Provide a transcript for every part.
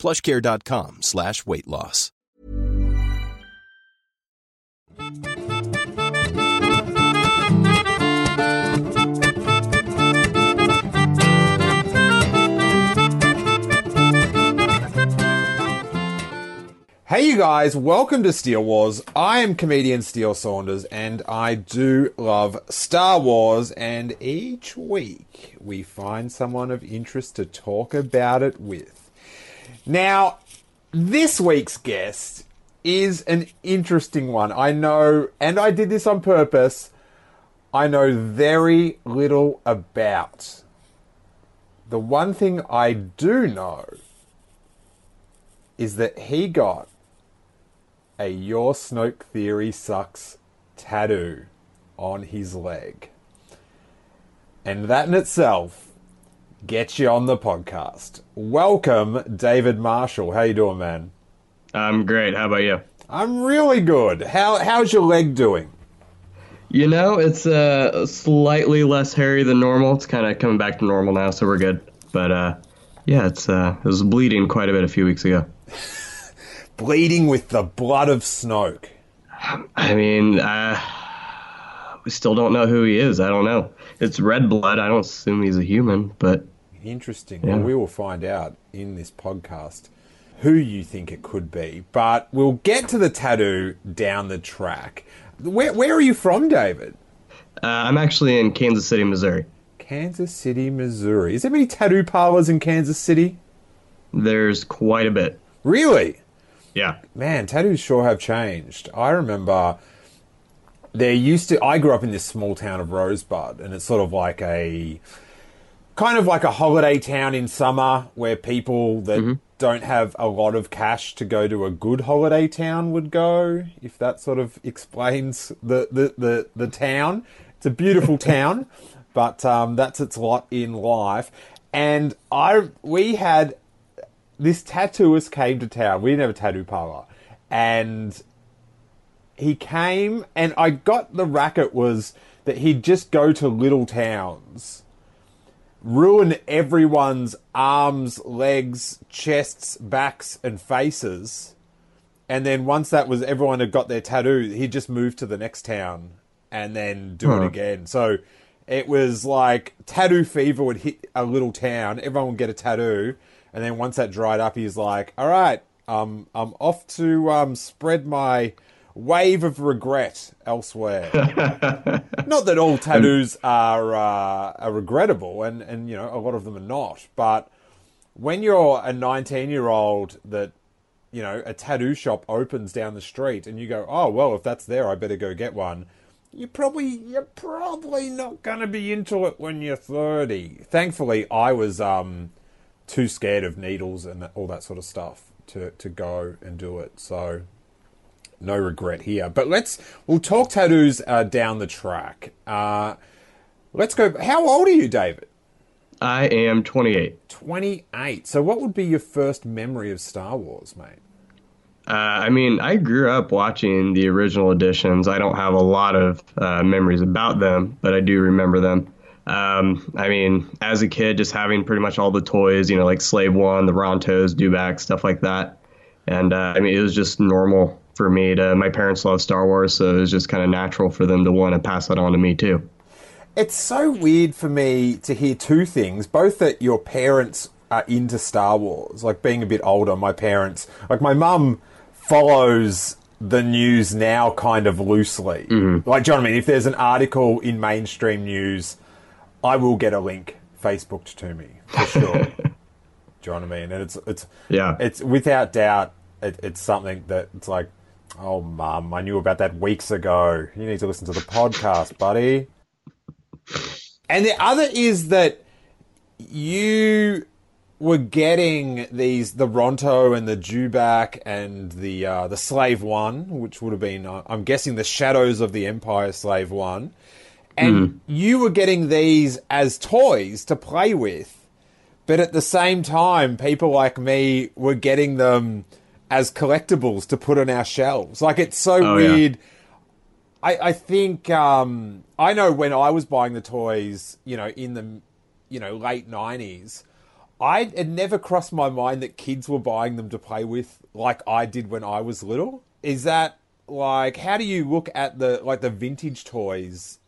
plushcare.com slash weight loss. Hey, you guys, welcome to Steele Wars. I am comedian Steele Saunders, and I do love Star Wars. And each week we find someone of interest to talk about it with. Now, this week's guest is an interesting one. I know, and I did this on purpose, I know very little about. The one thing I do know is that he got a Your Snoke Theory Sucks tattoo on his leg. And that in itself gets you on the podcast. Welcome, David Marshall. How you doing, man? I'm great. How about you? I'm really good. How how's your leg doing? You know, it's uh, slightly less hairy than normal. It's kind of coming back to normal now, so we're good. But uh, yeah, it's uh, it was bleeding quite a bit a few weeks ago. Bleeding with the blood of Snoke. I mean, uh, we still don't know who he is. I don't know. It's red blood. I don't assume he's a human, but Interesting. Yeah. Well, we will find out in this podcast who you think it could be, but we'll get to the tattoo down the track. Where, where are you from, David? uh, I'm actually in Kansas City, Missouri. Kansas City, Missouri. Is there many tattoo parlors in Kansas City? There's quite a bit. Really? Yeah. Man, tattoos sure have changed. I remember there used to. I grew up in this small town of Rosebud, and it's sort of like a kind of like a holiday town in summer where people that don't have a lot of cash to go to a good holiday town would go. If that sort of explains the the the, the town, it's a beautiful town, but um, that's its lot in life. And I we had this tattooist came to town. We didn't have a tattoo parlor, and he came, and I got the racket was that he'd just go to little towns, ruin everyone's arms, legs, chests, backs, and faces, and then once that was everyone had got their tattoo, he'd just move to the next town and then do it again. So it was like tattoo fever would hit a little town, everyone would get a tattoo, and then once that dried up, he's like, "All right, um, I'm off to um, spread my wave of regret elsewhere." not that all tattoos are uh, are regrettable, and and you know a lot of them are not, but when you're a 19 year old that you know a tattoo shop opens down the street and you go oh well if that's there i better go get one you probably you're probably not going to be into it when you're 30 thankfully i was um too scared of needles and all that sort of stuff to to go and do it so no regret here but let's we'll talk tattoos uh, down the track uh let's go how old are you david I am 28. 28 so what would be your first memory of star wars mate Uh, I mean, I grew up watching the original editions. I don't have a lot of uh, memories about them, but I do remember them. Um, I mean, as a kid, just having pretty much all the toys, you know, like Slave One, the Rontos, Dewback, stuff like that. And uh, I mean, it was just normal for me to. My parents love Star Wars, so it was just kind of natural for them to want to pass that on to me too. It's so weird for me to hear two things, both that your parents are into Star Wars, like being a bit older, my parents, like my mum follows the news now kind of loosely. Mm-hmm. Like, do you know what I mean? If there's an article in mainstream news, I will get a link Facebooked to me for sure. do you know what I mean? And it's it's Yeah. it's without doubt it, it's something that it's like, oh mum, I knew about that weeks ago. You need to listen to the podcast, buddy. And the other is that you were getting these the Ronto and the Dewback and the uh, the Slave One, which would have been uh, I'm guessing the Shadows of the Empire Slave One, and mm. you were getting these as toys to play with, but at the same time, people like me were getting them as collectibles to put on our shelves. Like it's so oh, weird. Yeah. I, I think um, I know when I was buying the toys, you know, in the you know late nineties, I it never crossed my mind that kids were buying them to play with like I did when I was little. Is that like how do you look at the like the vintage toys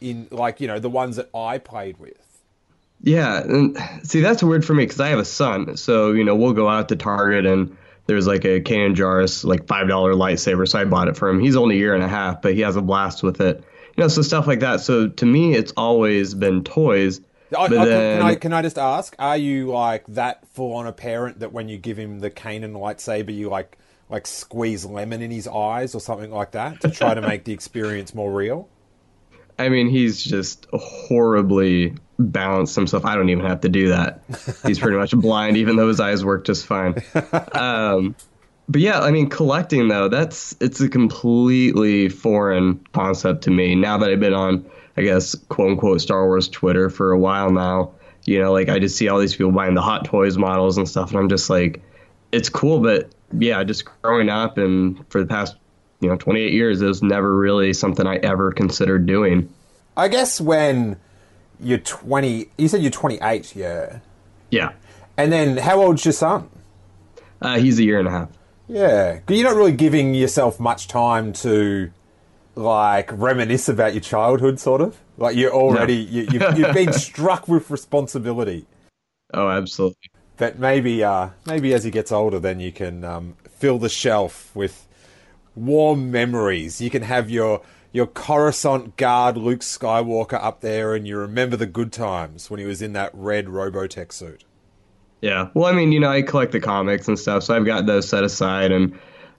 in like you know the ones that I played with? Yeah, and see that's weird for me because I have a son, so you know we'll go out to Target and there's like a Kanan Jarrus like five dollar lightsaber, so I bought it for him. He's only a year and a half, but he has a blast with it. You know, so stuff like that. So to me, it's always been toys. I, then... can, I, can I just ask? Are you like that full on a parent that when you give him the Kanan lightsaber, you like like squeeze lemon in his eyes or something like that to try to make the experience more real? I mean, he's just horribly balanced himself. I don't even have to do that. He's pretty much blind, even though his eyes work just fine. Um, but yeah, I mean, collecting though, that's it's a completely foreign concept to me. Now that I've been on, I guess, quote unquote Star Wars Twitter for a while now, you know, like I just see all these people buying the Hot Toys models and stuff, and I'm just like, it's cool, but yeah, just growing up and for the past you know 28 years it was never really something i ever considered doing i guess when you're 20 you said you're 28 yeah. Yeah. And then how old's your son? Uh, he's a year and a half. Yeah. You're not really giving yourself much time to like reminisce about your childhood sort of? Like you're already no. you, have you've been struck with responsibility. Oh absolutely. But maybe uh, maybe as he gets older then you can um, fill the shelf with warm memories. You can have your your Coruscant guard Luke Skywalker up there, and you remember the good times when he was in that red Robotech suit. Yeah, well, I mean, you know, I collect the comics and stuff, so I've got those set aside, and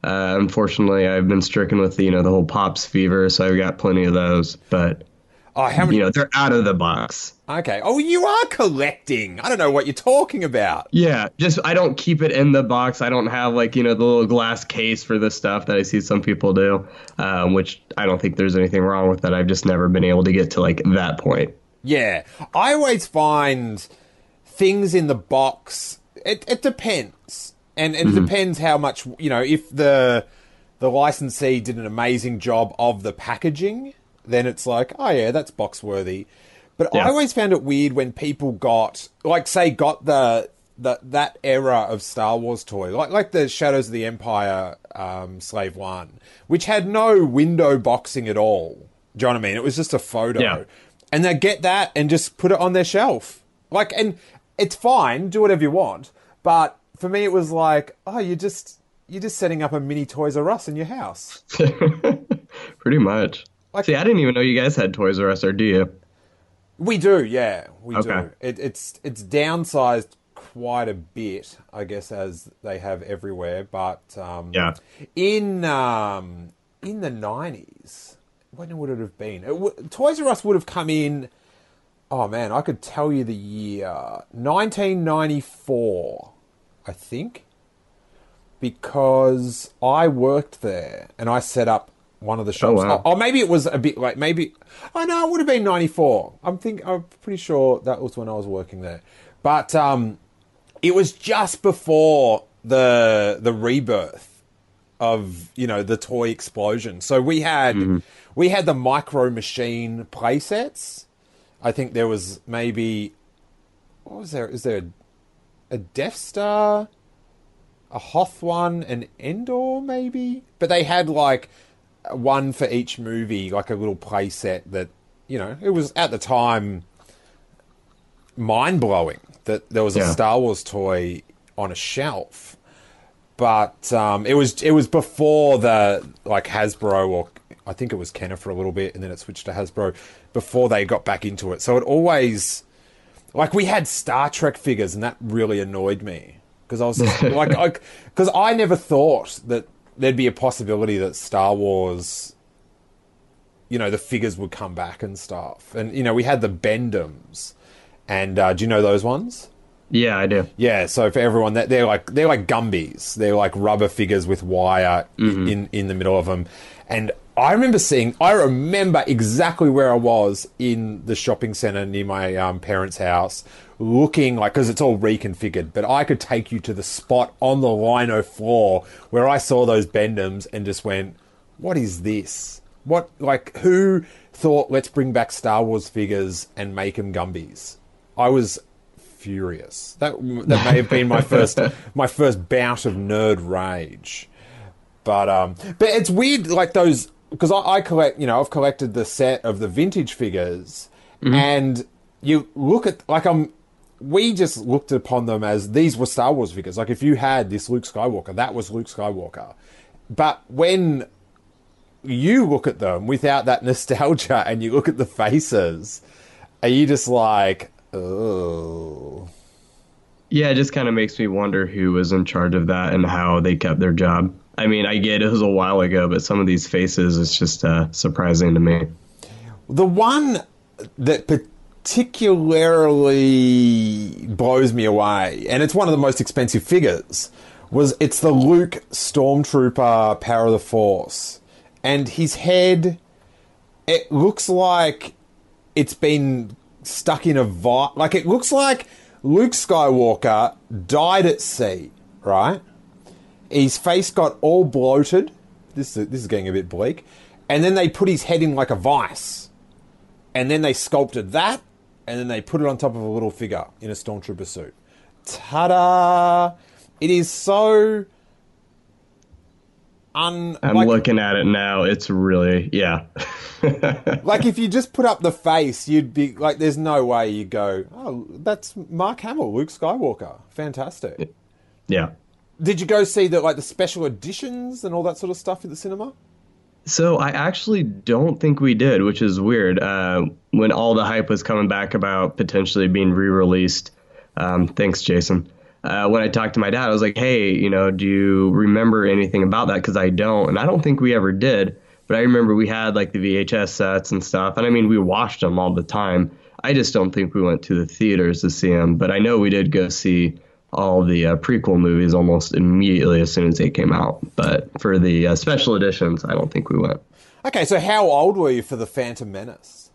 uh, unfortunately, I've been stricken with you know the whole pops fever, so I've got plenty of those. But Oh, how many? You know, they're out of the box. Okay. Oh, you are collecting. I don't know what you're talking about. Yeah, just I don't keep it in the box. I don't have like you know the little glass case for the stuff that I see some people do, um, which I don't think there's anything wrong with that. I've just never been able to get to like that point. Yeah, I always find things in the box. It, it depends, and, and mm-hmm. it depends how much you know. If the the licensee did an amazing job of the packaging then it's like, oh yeah, that's box worthy. But yeah. I always found it weird when people got, like, say, got the, the that era of Star Wars toy, like like the Shadows of the Empire um, Slave One, which had no window boxing at all. Do you know what I mean? It was just a photo, yeah. and they get that and just put it on their shelf. Like, and it's fine, do whatever you want. But for me, it was like, oh, you're just you're just setting up a mini Toys R Us in your house. Pretty much. Like, See, I didn't even know you guys had Toys R Us, or do you? We do, yeah, we okay. do. It, it's it's downsized quite a bit, I guess, as they have everywhere. But um, yeah, in um, in the nineties, when would it have been? It w- Toys R Us would have come in. Oh man, I could tell you the year, nineteen ninety four, I think, because I worked there and I set up one of the shops. Oh, wow. oh, maybe it was a bit like maybe. Oh no, it would have been ninety four. I'm think I'm pretty sure that was when I was working there, but um, it was just before the the rebirth of you know the toy explosion. So we had mm-hmm. we had the micro machine play sets. I think there was maybe what was there? Is there a, a Death Star, a Hoth one, an Endor maybe? But they had like one for each movie, like a little play set that, you know, it was at the time mind blowing that there was yeah. a Star Wars toy on a shelf. But um, it was it was before the like Hasbro or I think it was Kenner for a little bit, and then it switched to Hasbro before they got back into it. So it always like we had Star Trek figures, and that really annoyed me because I was like, because I, I never thought that there'd be a possibility that Star Wars, you know, the figures would come back and stuff. And you know, we had the Bend-Ems, and uh, do you know those ones? Yeah, I do. Yeah, so for everyone, that they're like they're like Gumbies. They're like rubber figures with wire Mm-hmm. in in the middle of them. And I remember seeing. I remember exactly where I was in the shopping center near my um, parents' house, looking like because it's all reconfigured. But I could take you to the spot on the lino floor where I saw those Bend-Ems and just went, "What is this? What like who thought let's bring back Star Wars figures and make them Gumbies?" I was furious. That that may have been my first my first bout of nerd rage. But um, but it's weird like those because I, I collect you know I've collected the set of the vintage figures, mm-hmm. and you look at like I'm. We just looked upon them as these were Star Wars figures. Like if you had this Luke Skywalker, that was Luke Skywalker. But when you look at them without that nostalgia and you look at the faces, are you just like, oh? Yeah, it just kind of makes me wonder who was in charge of that and how they kept their job. I mean, I get it was a while ago, but some of these faces is just uh, surprising to me. The one that particularly blows me away, and it's one of the most expensive figures, was it's the Luke Stormtrooper Power of the Force. And his head, it looks like it's been stuck in a vice. Like it looks like Luke Skywalker died at sea, right? His face got all bloated. This is, this is getting a bit bleak. And then they put his head in like a vice. And then they sculpted that. And then they put it on top of a little figure in a stormtrooper suit. Ta da! It is so. Un- I'm like, looking at it now. It's really, yeah. like if you just put up the face, you'd be like, "There's no way you go." Oh, that's Mark Hamill, Luke Skywalker, fantastic. yeah. Did you go see the like the special editions and all that sort of stuff at the cinema? So I actually don't think we did, which is weird. Uh, when all the hype was coming back about potentially being re-released, um, thanks, Jason. Uh, when I talked to my dad, I was like, "Hey, you know, do you remember anything about that?" Because I don't, and I don't think we ever did. But I remember we had like the VHS sets and stuff, and I mean, we watched them all the time. I just don't think we went to the theaters to see them, but I know we did go see all the uh, prequel movies almost immediately as soon as they came out. But for the uh, special editions, I don't think we went. Okay, so how old were you for the Phantom Menace?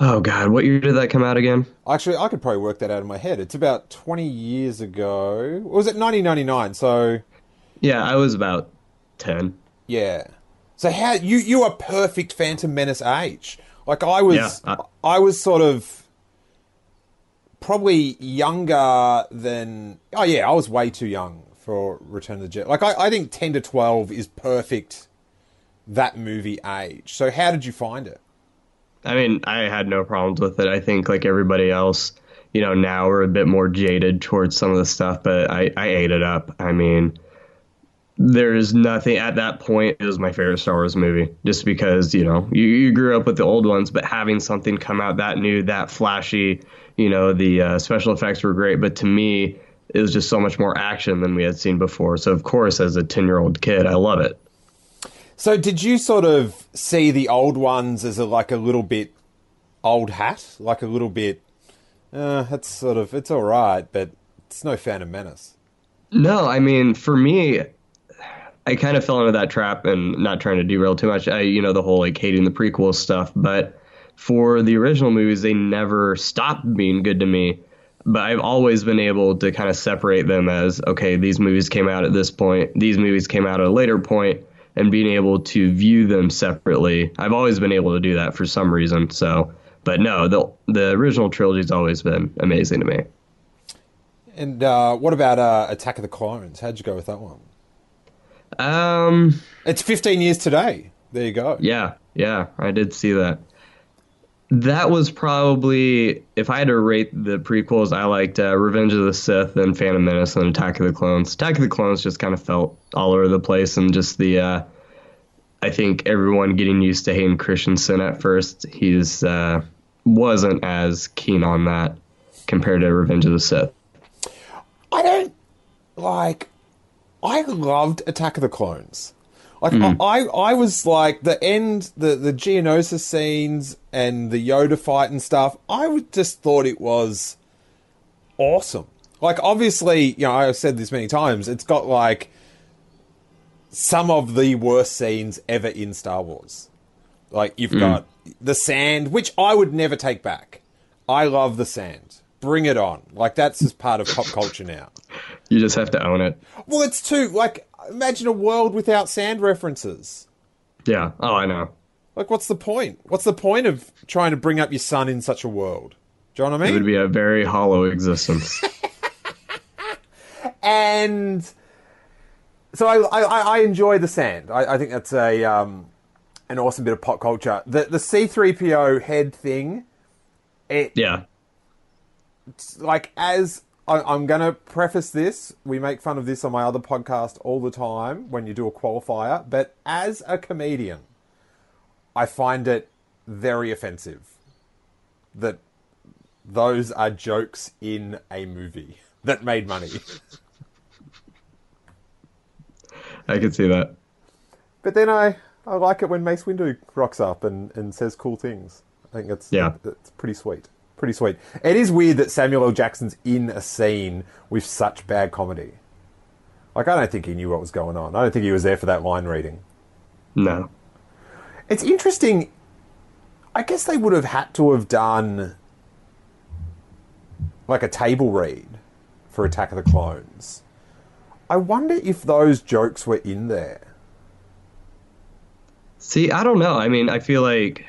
Oh God, what year did that come out again? Actually, I could probably work that out in my head. It's about twenty years ago. Or was it nineteen ninety nine? So Yeah, I was about ten. yeah. So how you you are perfect Phantom Menace age. Like I was, Yeah, I- I was sort of probably younger than. Oh yeah, I was way too young for Return of the Jedi. Like I, I think ten to twelve is perfect. That movie age. So how did you find it? I mean, I had no problems with it. I think like everybody else, you know, now we're a bit more jaded towards some of the stuff, but I, I ate it up. I mean, there is nothing at that point. It was my favorite Star Wars movie, just because you know you, you grew up with the old ones, but having something come out that new, that flashy, you know, the uh, special effects were great. But to me, it was just so much more action than we had seen before. So of course, as a ten year old kid, I love it. So did you sort of see the old ones as a like a little bit old hat, like a little bit? Uh, that's sort of it's all right, but it's no Phantom Menace. No, I mean, for me, I kind of fell into that trap and not trying to derail too much. I, you know, the whole like hating the prequel stuff, but for the original movies, they never stopped being good to me. But I've always been able to kind of separate them as okay, these movies came out at this point, these movies came out at a later point, and being able to view them separately. I've always been able to do that for some reason. So, but no, the the original trilogy's always been amazing to me. And uh, what about uh, Attack of the Clones? How'd you go with that one? Um, It's 15 years today. There you go. Yeah, yeah, I did see that. That was probably, if I had to rate the prequels, I liked uh, Revenge of the Sith and Phantom Menace and Attack of the Clones. Attack of the Clones just kind of felt all over the place and just the, uh, I think everyone getting used to Hayden Christensen at first, he's uh, wasn't as keen on that compared to Revenge of the Sith. I don't like. I loved Attack of the Clones. Like hmm. I, I was like the end, the the Geonosis scenes and the Yoda fight and stuff. I just thought it was awesome. Like, obviously, you know, I've said this many times, it's got like some of the worst scenes ever in Star Wars. Like, you've hmm. got the sand, which I would never take back. I love the sand. Bring it on. Like, that's just part of pop culture now. You just have to own it. Well, it's too, like, imagine a world without sand references. Yeah. Oh, I know. Like, what's the point? What's the point of trying to bring up your son in such a world? Do you know what I mean? It would be a very hollow existence. and so I, I, I enjoy the sand. I, I think that's a um, an awesome bit of pop culture. The the C three PO head thing, it yeah. like as I, I'm going to preface this. We make fun of this on my other podcast all the time when you do a qualifier, but as a comedian, I find it very offensive that those are jokes in a movie that made money. I can see that. But then I, I like it when Mace Windu rocks up and, and says cool things. I think it's Yeah. it's pretty sweet. Pretty sweet. It is weird that Samuel L. Jackson's in a scene with such bad comedy. Like I don't think he knew what was going on. I don't think he was there for that line reading. No. It's interesting. I guess they would have had to have done like a table read for Attack of the Clones. I wonder if those jokes were in there. See, I don't know. I mean, I feel like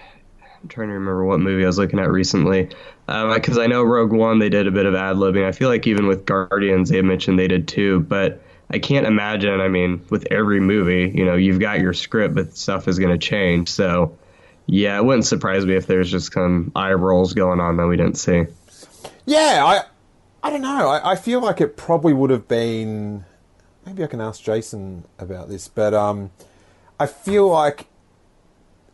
I'm trying to remember what movie I was looking at recently. Because I know Rogue One, they did a bit of ad libbing. I feel like even with Guardians, they mentioned they did too. But I can't imagine. I mean, with every movie, you know, you've got your script, but stuff is going to change. So, yeah, it wouldn't surprise me if there's just some eye rolls going on that we didn't see. Yeah, I, I don't know. I, I feel like it probably would have been. Maybe I can ask Jason about this, but um, I feel like,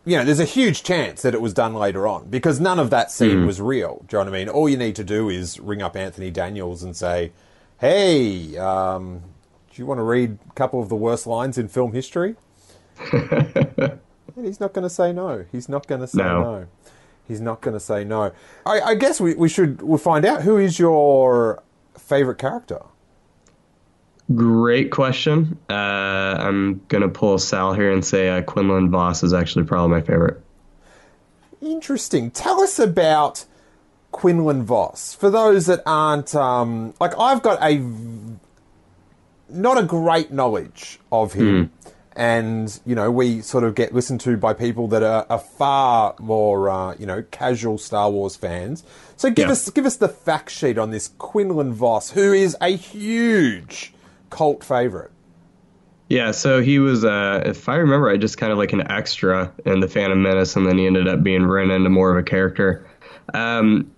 you know, there's a huge chance that it was done later on because none of that scene was real. Do you know what I mean? All you need to do is ring up Anthony Daniels and say, "Hey, um, do you want to read a couple of the worst lines in film history?" and he's not going to say no. He's not going to say No. no. He's not going to say no. I, I guess we, we should we'll find out who is your favorite character. Great question. Uh, I'm going to pull Sal here and say uh, Quinlan Vos is actually probably my favorite. Interesting. Tell us about Quinlan Vos. For those that aren't um, like, I've got a not a great knowledge of him, and you know we sort of get listened to by people that are, are far more uh, you know casual Star Wars fans. So give Yeah. us give us the fact sheet on this Quinlan Vos, who is a huge cult favorite. Yeah, so he was, uh, if I remember, I just kind of like an extra in the Phantom Menace, and then he ended up being written into more of a character. Um,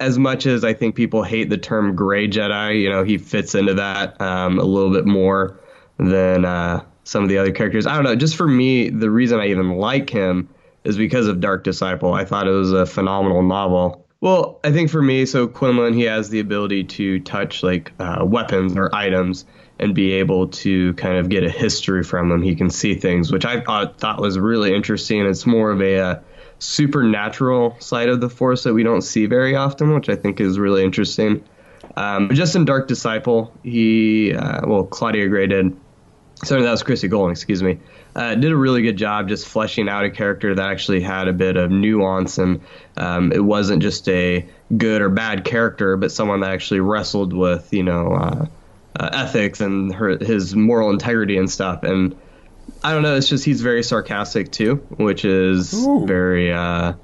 as much as I think people hate the term gray Jedi, you know, he fits into that um, a little bit more than uh, some of the other characters. I don't know. Just for me, the reason I even like him is because of Dark Disciple. I thought it was a phenomenal novel. Well, I think for me, so Quinlan, he has the ability to touch like uh, weapons or items and be able to kind of get a history from them. He can see things, which I thought, thought was really interesting. It's more of a uh, supernatural side of the Force that we don't see very often, which I think is really interesting. Um, just in Dark Disciple, he, uh, well, Claudia Gray did sorry, that was Christie Golden, excuse me, uh, did a really good job just fleshing out a character that actually had a bit of nuance and um, it wasn't just a good or bad character, but someone that actually wrestled with, you know, uh, uh, ethics and her, his moral integrity and stuff. And I don't know, it's just he's very sarcastic too, which is Ooh. very, uh,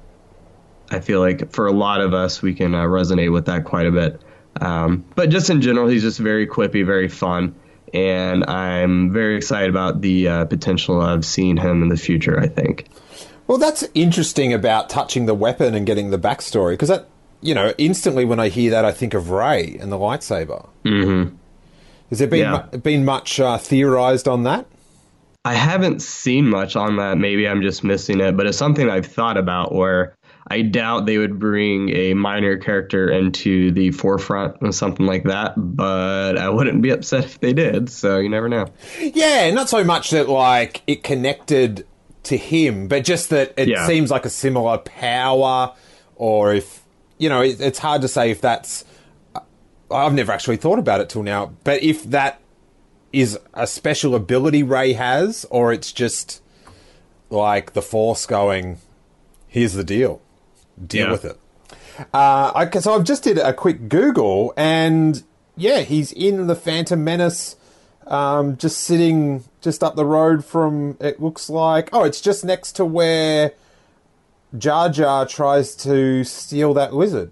I feel like for a lot of us, we can uh, resonate with that quite a bit. Um, but just in general, he's just very quippy, very fun and I'm very excited about the uh, potential of seeing him in the future. I think. Well, that's interesting about touching the weapon and getting the backstory because that, you know, instantly when I hear that, I think of Rey and the lightsaber. Mm-hmm. Has there been Yeah. mu- been much uh, theorized on that? I haven't seen much on that. Maybe I'm just missing it, but it's something I've thought about. Where I doubt they would bring a minor character into the forefront or something like that, but I wouldn't be upset if they did. So you never know. Yeah, not so much that like it connected to him, but just that it Yeah. seems like a similar power, or if you know, it, it's hard to say if that's I've never actually thought about it till now. But if that is a special ability Rey has, or it's just like the Force going, here's the deal, deal Yeah. with it. Uh, okay, so I've just did a quick Google, and yeah, he's in the Phantom Menace, um, just sitting just up the road from. It looks like oh, it's just next to where Jar Jar tries to steal that wizard.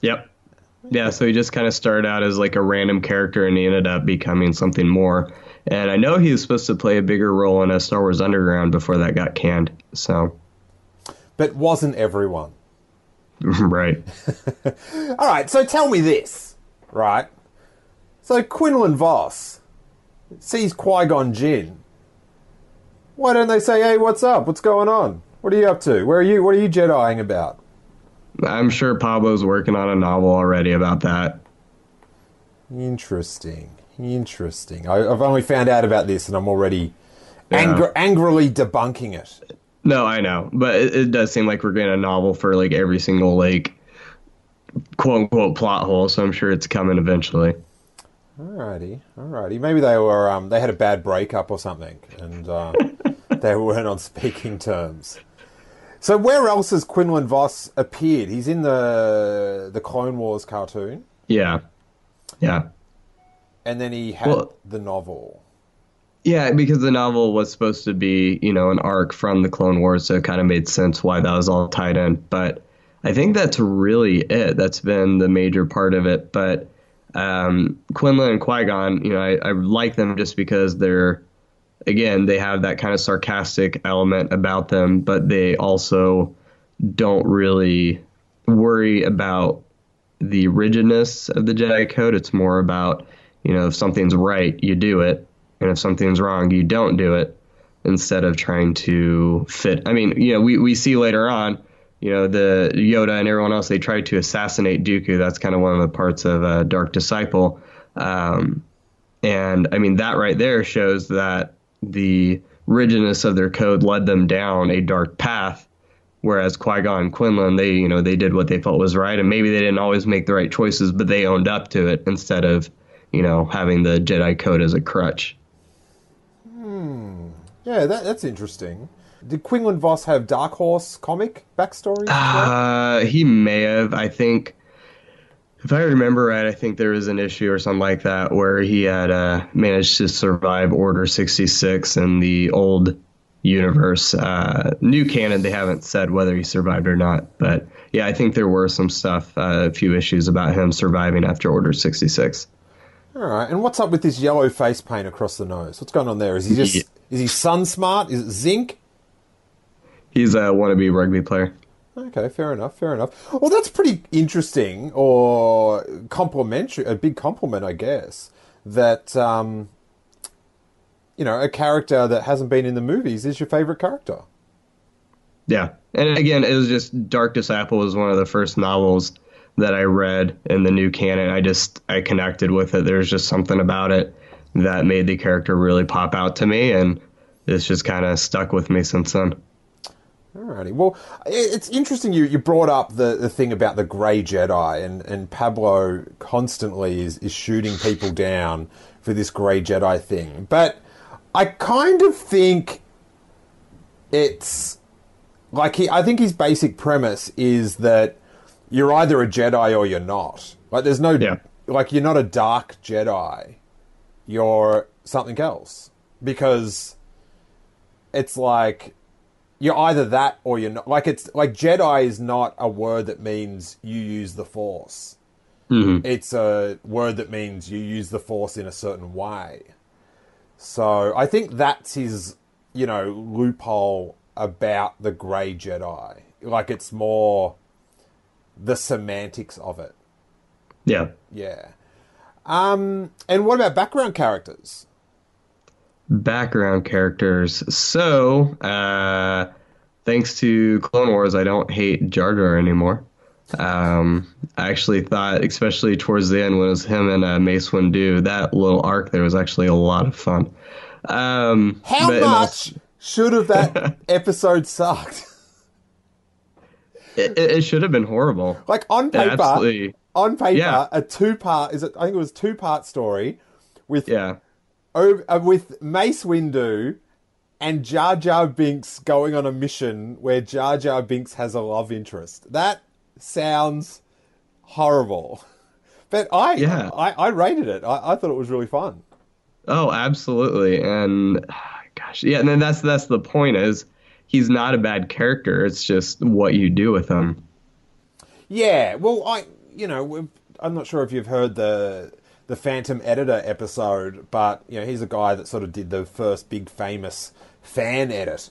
Yep. Yeah, so he just kind of started out as like a random character and he ended up becoming something more. And I know he was supposed to play a bigger role in a Star Wars Underground before that got canned. So, But wasn't everyone? right. All right, so tell me this, right? So Quinlan Vos sees Qui Gon Jinn. Why don't they say, "Hey, what's up? What's going on? What are you up to? Where are you? What are you Jediing about?" I'm sure Pablo's working on a novel already about that. Interesting, interesting. I, I've only found out about this, and I'm already angr- angrily debunking it. No, I know, but it, it does seem like we're getting a novel for like every single like quote unquote plot hole. So I'm sure it's coming eventually. Alrighty, alrighty. Maybe they were um, they had a bad breakup or something, and uh, they weren't on speaking terms. So where else has Quinlan Vos appeared? He's in the the Clone Wars cartoon, Yeah, yeah, and then he had Well- the novel. Yeah. Because the novel was supposed to be you know an arc from the Clone Wars, so it kind of made sense why that was all tied in. But I think that's really it. That's been the major part of it. But um, Quinlan and Qui Gon, you know, I, I like them just because they're again, they have that kind of sarcastic element about them, but they also don't really worry about the rigidness of the Jedi Code. It's more about, you know, if something's right, you do it, and if something's wrong, you don't do it, instead of trying to fit. I mean, you know, we, we see later on, you know, the Yoda and everyone else, they tried to assassinate Dooku. That's kind of one of the parts of uh, Dark Disciple. Um, and I mean, that right there shows that the rigidness of their code led them down a dark path. Whereas Qui Gon and Quinlan, they you know they did what they felt was right, and maybe they didn't always make the right choices, but they owned up to it instead of you know having the Jedi code as a crutch. Yeah, that, that's interesting. Did Quinlan Vos have Dark Horse comic backstory? Uh, he may have. I think, if I remember right, I think there was an issue or something like that where he had uh, managed to survive Order 66 in the old universe. Uh, new canon, they haven't said whether he survived or not. But yeah, I think there were some stuff, uh, a few issues about him surviving after Order 66. All right, and what's up with this yellow face paint across the nose? What's going on there? Is he just Yeah. is he sun smart? Is it zinc? He's a wannabe rugby player. Okay, fair enough, fair enough. Well, that's pretty interesting, or complimentary, a big compliment, I guess, that, um, you know, a character that hasn't been in the movies is your favorite character. Yeah. And again, it was just Dark Disciple was one of the first novels that I read in the new canon. I just I connected with it. There's just something about it that made the character really pop out to me and it's just kind of stuck with me since then. Alrighty. Well, it's interesting you, you brought up the, the thing about the grey Jedi, and, and Pablo constantly is, is shooting people down for this grey Jedi thing. But I kind of think it's like he, I think his basic premise is that you're either a Jedi or you're not. Like, there's no, Yeah. like, you're not a dark Jedi, you're something else. Because it's like you're either that or you're not. Like it's like Jedi is not a word that means you use the Force. Mm-hmm. It's a word that means you use the Force in a certain way. So I think that's his, you know, loophole about the Grey Jedi. Like it's more the semantics of it. Yeah. Yeah. Um, and what about background characters? Background characters. So, uh, thanks to Clone Wars, I don't hate Jar Jar anymore. Um, I actually thought, especially towards the end when it was him and uh, Mace Windu, that little arc there was actually a lot of fun. Um, How but in all- much should have that episode sucked? It, it, should have been horrible. Like on paper, absolutely. on paper Yeah. a two part. Is it? I think it was two part story with Yeah. uh, with Mace Windu and Jar Jar Binks going on a mission where Jar Jar Binks has a love interest. That sounds horrible. But I, Yeah. I, I rated it. I, I thought it was really fun. Oh, absolutely. And gosh, yeah, and then that's that's the point is he's not a bad character. It's just what you do with him. Yeah, well, I you know I'm not sure if you've heard the the Phantom Editor episode, but you know, he's a guy that sort of did the first big famous fan edit,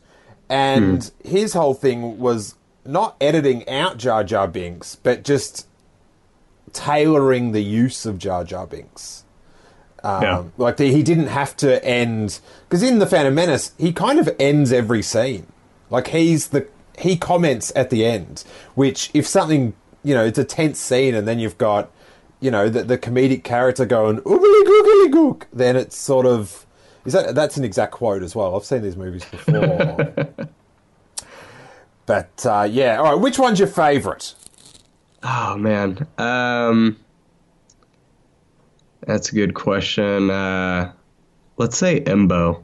and his whole thing was not editing out Jar Jar Binks, but just tailoring the use of Jar Jar Binks. Um, Yeah. Like the, he didn't have to end because in the Phantom Menace he kind of ends every scene. Like he's the he comments at the end, which if something you know it's a tense scene and then you've got you know the, the comedic character going oogly googly gook, then it's sort of is that that's an exact quote as well. I've seen these movies before. but uh, yeah, all right. Which one's your favourite? Oh man. Um That's a good question. Uh let's say Embo.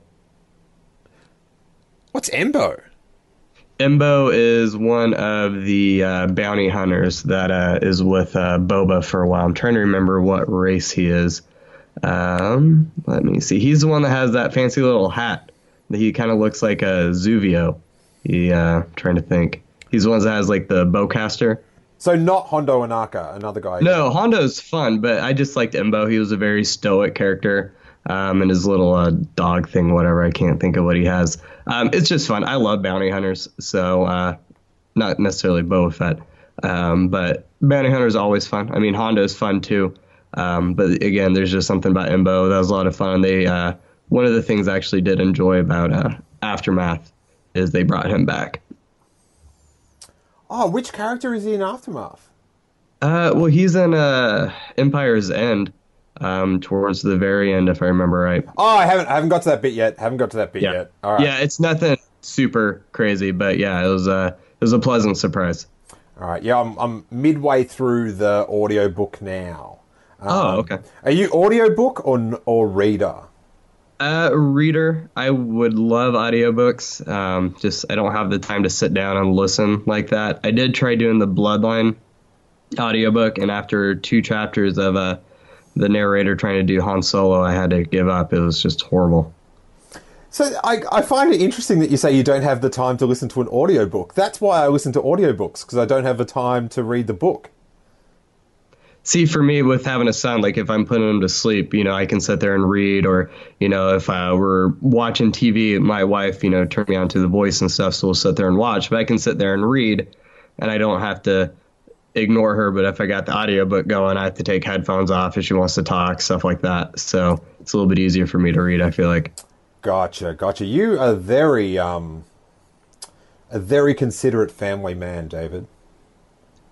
What's Embo? Embo is one of the uh, bounty hunters that uh, is with uh, Boba for a while. I'm trying to remember what race he is. Um, let me see. He's the one that has that fancy little hat. That he kind of looks like a Zuvio. He, uh, trying to think. He's the one that has like the bowcaster. So not Hondo Ohnaka, another guy. No, Hondo's fun, but I just liked Embo. He was a very stoic character. Um, and his little uh, dog thing, whatever. I can't think of what he has. Um, it's just fun. I love bounty hunters, so uh, not necessarily Boba Fett, um, but bounty hunters is always fun. I mean, Hondo's fun too. Um, but again, there's just something about Embo that was a lot of fun. They uh, one of the things I actually did enjoy about uh, Aftermath is they brought him back. Oh, which character is he in Aftermath? Uh, well, he's in uh, Empire's End, um, towards the very end, if I remember right. Oh, I haven't, I haven't got to that bit yet. Haven't got to that bit Yeah, yet. All right. yeah, it's nothing super crazy, but yeah, it was uh, it was a pleasant surprise. All right. Yeah, I'm, I'm midway through the audiobook now. oh, okay. Are you audiobook or or reader? Uh, reader, I would love audiobooks. Um, just I don't have the time to sit down and listen like that. I did try doing the Bloodline audiobook, and after two chapters of uh, the narrator trying to do Han Solo, I had to give up. It was just horrible. So I, I find it interesting that you say you don't have the time to listen to an audiobook. That's why I listen to audiobooks because I don't have the time to read the book. See, for me, with having a son, like if I'm putting him to sleep, you know, I can sit there and read, or you know, if uh, we're watching TV, my wife, you know, turned me on to the voice and stuff, so we'll sit there and watch. But I can sit there and read, and I don't have to ignore her. But if I got the audiobook going, I have to take headphones off if she wants to talk, stuff like that. So it's a little bit easier for me to read. I feel like. Gotcha, gotcha. You are very um, a very considerate family man, David.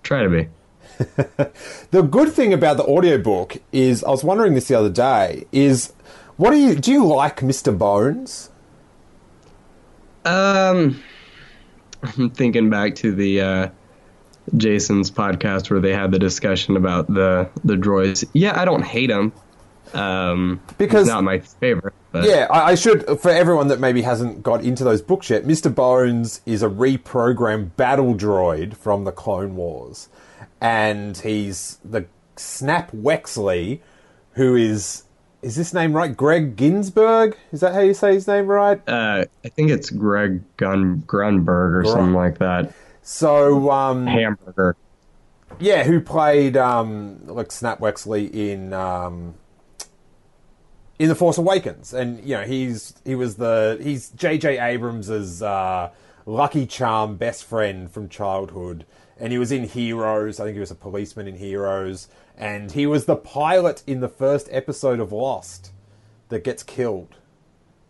Try to be. The good thing about the audiobook is I was wondering this the other day is what do you do you like Mr. Bones? Um, I'm thinking back to the uh, Jason's podcast where they had the discussion about the the droids. Yeah, I don't hate them. Um, Because- not my favorite. But Yeah, I, I should for everyone that maybe hasn't got into those books yet. Mr. Bones is a reprogrammed battle droid from the Clone Wars, and he's the Snap Wexley, who is is this name right? Greg Ginsburg? Is that how you say his name right? uh, I think it's Greg Gun Grunberg or something like that. So um, Hamburger. Yeah, who played um, like Snap Wexley in um, in the Force Awakens, and you know he's he was the he's J.J. Abrams's uh, lucky charm best friend from childhood, and he was in Heroes. I think he was a policeman in Heroes, and he was the pilot in the first episode of Lost that gets killed,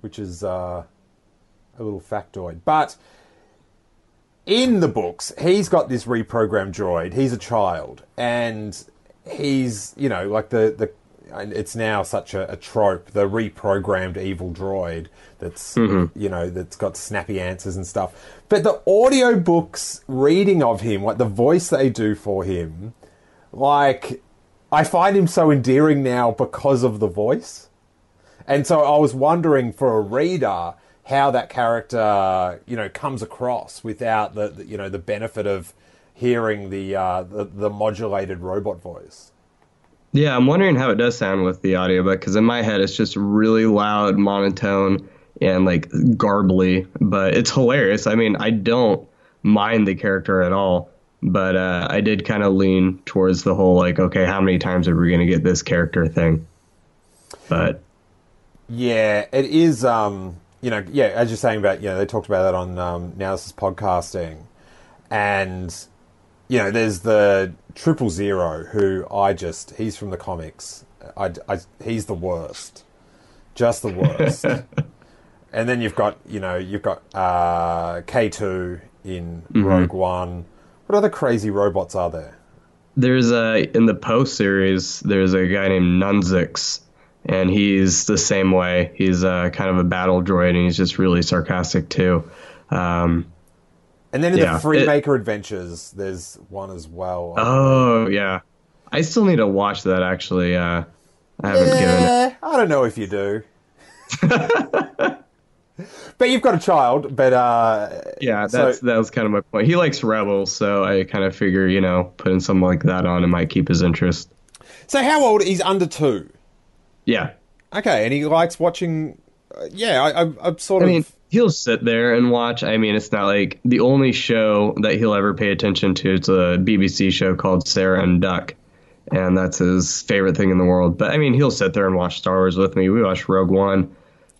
which is uh, a little factoid, but in the books, he's got this reprogrammed droid. He's a child, and he's you know like the the. It's now such a, a trope, the reprogrammed evil droid that's mm-hmm. you know that's got snappy answers and stuff. But the audiobooks reading of him, like the voice they do for him, like I find him so endearing now because of the voice. And so I was wondering for a reader how that character, you know, comes across without the, the you know the benefit of hearing the, uh, the the modulated robot voice. Yeah, I'm wondering how it does sound with the audiobook because in my head it's just really loud, monotone, and like garbly. But it's hilarious. I mean, I don't mind the character at all, but uh, I did kind of lean towards the whole like, okay, how many times are we gonna get this character thing? But yeah, it is. Um, you know, yeah, as you're saying about, you know, they talked about that on um, Now This Is Podcasting. And, you know, there's the Triple Zero, who I just, he's from the comics. I, I, he's the worst. Just the worst. and then you've got, you know, you've got uh, K2 in mm-hmm. Rogue One. What other crazy robots are there? There's a, in the Post series, there's a guy named Nunzix and he's the same way. He's uh, kind of a battle droid, and he's just really sarcastic too. Um, and then in yeah, the Freemaker it, Adventures, there's one as well. Oh yeah, I still need to watch that. Actually, uh, I haven't yeah, given it. I don't know if you do. but you've got a child. But uh, yeah, that's so, that was kind of my point. He likes Rebels, so I kind of figure you know putting something like that on it might keep his interest. So how old? He's under two. Yeah. Okay, and he likes watching. Uh, yeah, I, I, am sort I of. mean, he'll sit there and watch. I mean, it's not like the only show that he'll ever pay attention to. It's a BBC show called Sarah and Duck, and that's his favorite thing in the world. But I mean, he'll sit there and watch Star Wars with me. We watched Rogue One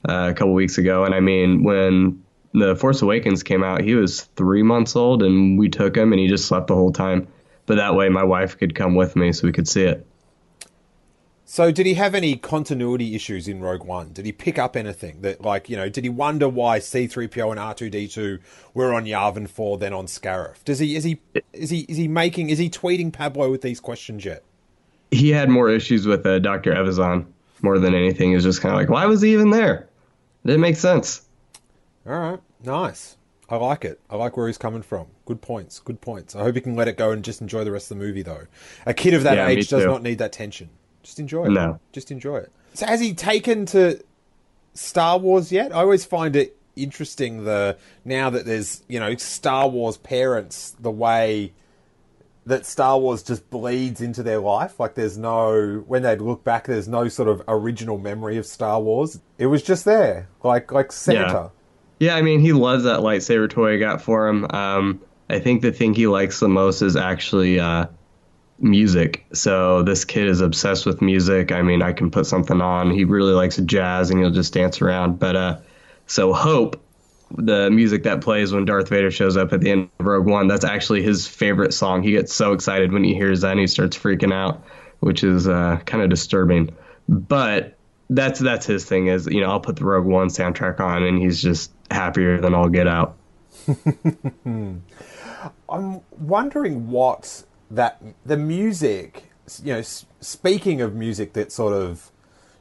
uh, a couple weeks ago, and I mean, when the Force Awakens came out, he was three months old, and we took him, and he just slept the whole time. But that way, my wife could come with me so we could see it. So, did he have any continuity issues in Rogue One? Did he pick up anything that, like, you know, did he wonder why C three PO and R two D two were on Yavin four then on Scarif? Does he is he is he is he making is he tweeting Pablo with these questions yet? He had more issues with uh, Doctor Evazan more than anything. Is just kind of like, why was he even there? It didn't make sense. All right, nice. I like it. I like where he's coming from. Good points. Good points. I hope he can let it go and just enjoy the rest of the movie, though. A kid of that yeah, age does not need that tension. Just enjoy it. No. Just enjoy it. So has he taken to Star Wars yet? I always find it interesting the now that there's, you know, Star Wars parents the way that Star Wars just bleeds into their life. Like there's no when they look back there's no sort of original memory of Star Wars. It was just there. Like like Santa. Yeah, yeah I mean he loves that lightsaber toy I got for him. Um I think the thing he likes the most is actually uh music. So this kid is obsessed with music. I mean, I can put something on. He really likes jazz and he'll just dance around. But uh, so Hope, the music that plays when Darth Vader shows up at the end of Rogue One, that's actually his favorite song. He gets so excited when he hears that and he starts freaking out, which is uh, kind of disturbing. But that's that's his thing is you know I'll put the Rogue One soundtrack on and he's just happier than all get out. I'm wondering what that the music, you know, speaking of music that sort of,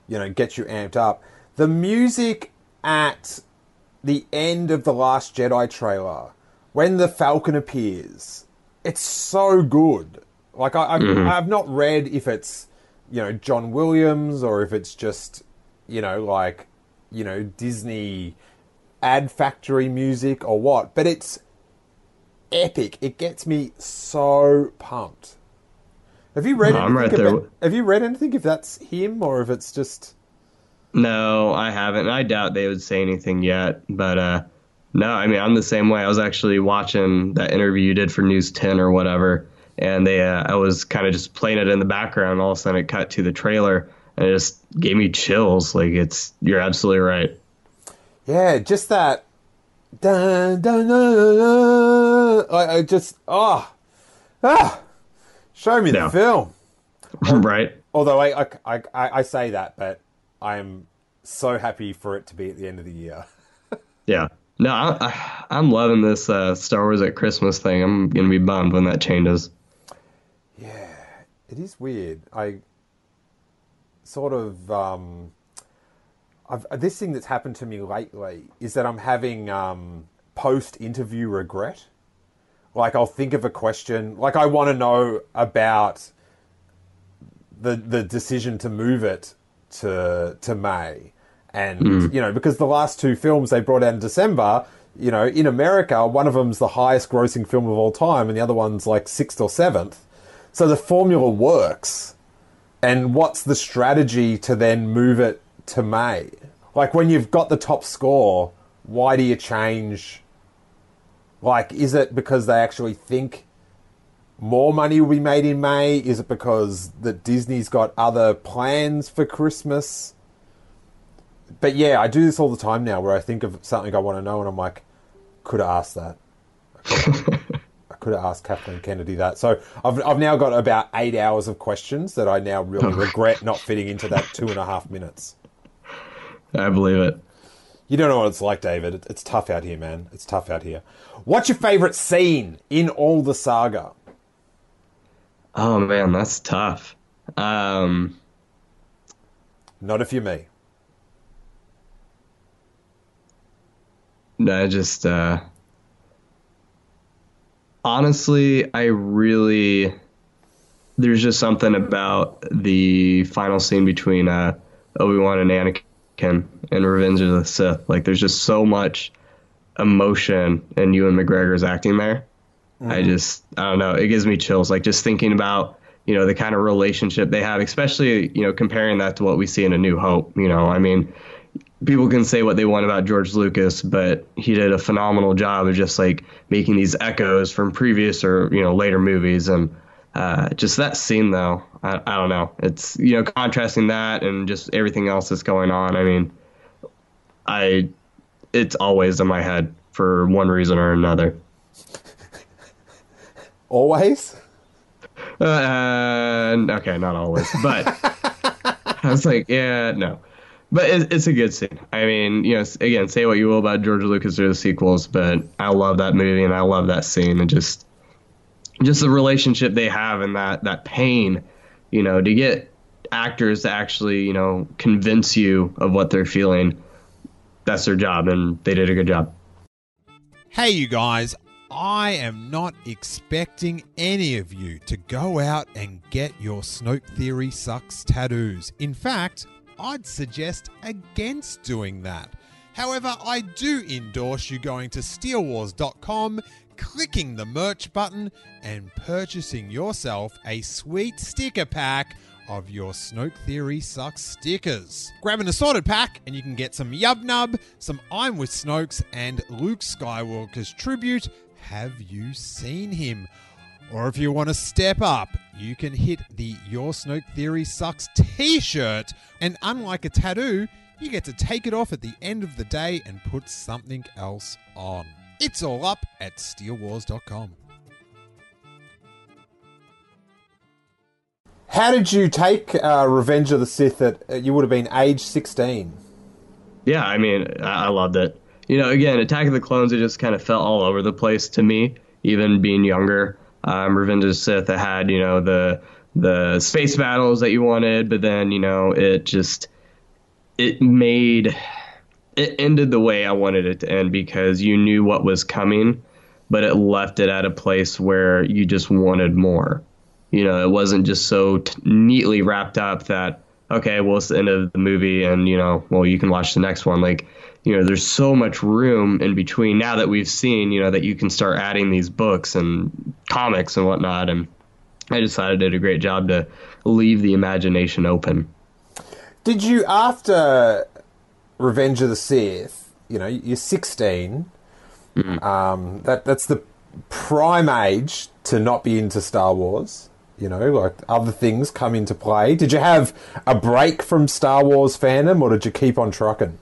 you know, gets you amped up, the music at the end of the Last Jedi trailer, when the Falcon appears, it's so good. Like I, I've, mm-hmm. I've not read if it's, you know, John Williams or if it's just, you know, like, you know, Disney ad factory music or what, but it's epic. It gets me so pumped. Have you read? No, I'm right there. About, have you read anything? If that's him or if it's just. No, I haven't. I doubt they would say anything yet. But uh, no, I mean I'm the same way. I was actually watching that interview you did for News 10 or whatever, and they uh, I was kind of just playing it in the background. All of a sudden, it cut to the trailer, and it just gave me chills. Like it's you're absolutely right. Yeah, just that Dun, dun, dun, I, I just ah oh, ah show me the film. Right. although I, I, I, I say that but I am so happy for it to be at the end of the year. Yeah. No I, I, am loving this uh, Star Wars at Christmas thing. I'm gonna be bummed when that changes. Yeah it is weird. I sort of um I've, this thing that's happened to me lately is that I'm having um, post interview regret. Like I'll think of a question, like I want to know about the the decision to move it to to May, and hmm. you know because the last two films they brought out in December, you know, in America, one of them's the highest grossing film of all time, and the other one's like sixth or seventh. So the formula works. And what's the strategy to then move it to May? Like when you've got the top score, why do you change? Like, is it because they actually think more money will be made in May? Is it because that Disney's got other plans for Christmas? But yeah, I do this all the time now where I think of something I want to know and I'm like, could have asked that. I could have asked Kathleen Kennedy that. So I've, I've now got about eight hours of questions that I now really oh. regret not fitting into that two and a half minutes. I believe it. You don't know what it's like, David. It's tough out here, man. It's tough out here. What's your favorite scene in all the saga? Oh man, that's tough. Um, Not if you're me. I just uh, honestly, I really there's just something about the final scene between uh, Obi Wan and Anakin and Revenge of the Sith. Like, there's just so much emotion in Ewan McGregor's acting there. I just, I don't know, it gives me chills. Like, just thinking about, you know, the kind of relationship they have, especially, you know, comparing that to what we see in A New Hope. You know, I mean, people can say what they want about George Lucas, but he did a phenomenal job of just like making these echoes from previous or you know later movies, and uh, just that scene though, I, I don't know. It's you know contrasting that and just everything else that's going on. I mean, I it's always in my head for one reason or another. Always? Uh, okay, not always, but I was like, yeah, no. But it, it's a good scene. I mean, you know, again, say what you will about George Lucas or the sequels, but I love that movie and I love that scene and just just the relationship they have and that that pain, you know, to get actors to actually, you know, convince you of what they're feeling. That's their job, and they did a good job. Hey, you guys, I am not expecting any of you to go out and get your Snoke Theory Sucks tattoos. In fact, I'd suggest against doing that. However, I do endorse you going to steelewars.com, clicking the merch button, and purchasing yourself a sweet sticker pack of your Snoke Theory Sucks stickers. Grab an assorted pack and you can get some Yub Nub, some I'm with Snokes, and Luke Skywalker's tribute. Have you seen him? Or if you want to step up, you can hit the Your Snoke Theory Sucks t shirt. And unlike a tattoo, you get to take it off at the end of the day and put something else on. It's all up at steelewars.com. How did you take uh, Revenge of the Sith at, uh, you would have been age 16? Yeah, I mean, I I loved it. You know, again, Attack of the Clones, it just kind of felt all over the place to me, even being younger. Um, Revenge of the Sith, it had, you know, the the space battles that you wanted, but then, you know, it just it made it ended the way I wanted it to end because you knew what was coming, but it left it at a place where you just wanted more. You know, it wasn't just so t- neatly wrapped up that okay, well it's the end of the movie and you know, well you can watch the next one. Like, you know, there's so much room in between now that we've seen, you know, that you can start adding these books and comics and whatnot and I decided I did a great job to leave the imagination open. Did you, after Revenge of the Sith, you know, you're 16, um, that, that's the prime age to not be into Star Wars. You know, like other things come into play. Did you have a break from Star Wars fandom, or did you keep on trucking?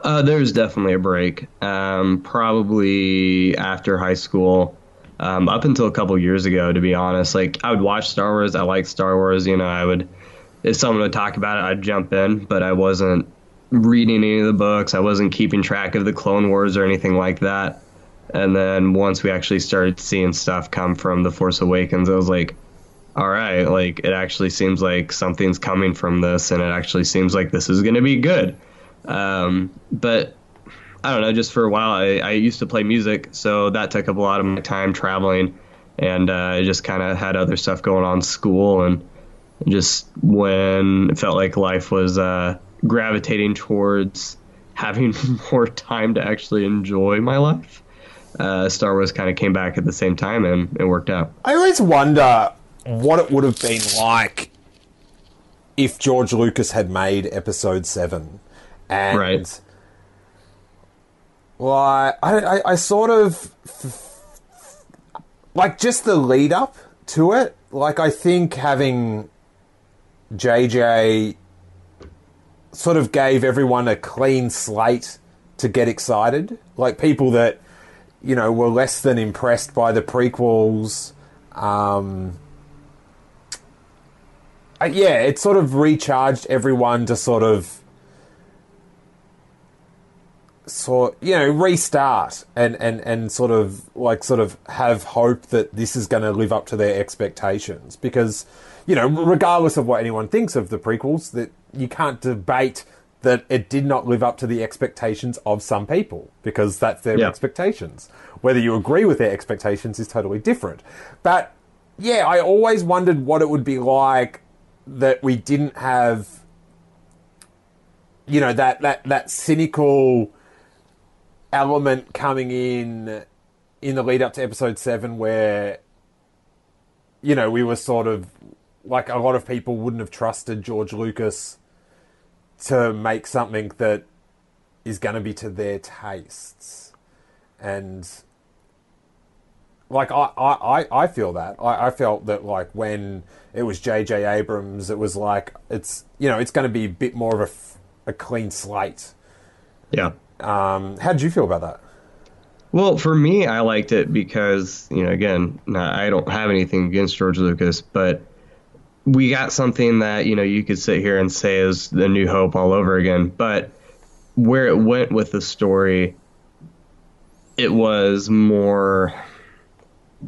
Uh, was definitely a break. Um, probably after high school, um, up until a couple years ago, to be honest. Like I would watch Star Wars. I like Star Wars. You know, I would if someone would talk about it, I'd jump in. But I wasn't reading any of the books. I wasn't keeping track of the Clone Wars or anything like that. And then once we actually started seeing stuff come from The Force Awakens, I was like, all right, like it actually seems like something's coming from this, and it actually seems like this is going to be good. Um, but I don't know, just for a while, I, I used to play music, so that took up a lot of my time traveling, and uh, I just kind of had other stuff going on, school, and just when it felt like life was uh, gravitating towards having more time to actually enjoy my life. Uh, Star Wars kind of came back at the same time and it worked out. I always wonder what it would have been like if George Lucas had made Episode Seven, and Right. well, I, I, I sort of like just the lead up to it. Like I think having JJ sort of gave everyone a clean slate to get excited. Like people that you know were less than impressed by the prequels. Um, uh, yeah, it sort of recharged everyone to sort of sort you know restart and and and sort of like sort of have hope that this is going to live up to their expectations. Because you know regardless of what anyone thinks of the prequels that you can't debate that it did not live up to the expectations of some people because that's their Yeah. expectations. Whether you agree with their expectations is totally different. But yeah i always wondered what it would be like that we didn't have you know that that that cynical element coming in in the lead up to episode 7 where you know we were sort of like a lot of people wouldn't have trusted George Lucas to make something that is going to be to their tastes. And like I, I, I- feel that I, I felt that like when it was J.J. Abrams it was like it's you know it's going to be a bit more of a, f- a clean slate Yeah. um, how did you feel about that Well, for me, I liked it because, you know, again, I don't have anything against George Lucas, but we got something that, you know, you could sit here and say is the New Hope all over again. But where it went with the story, it was more,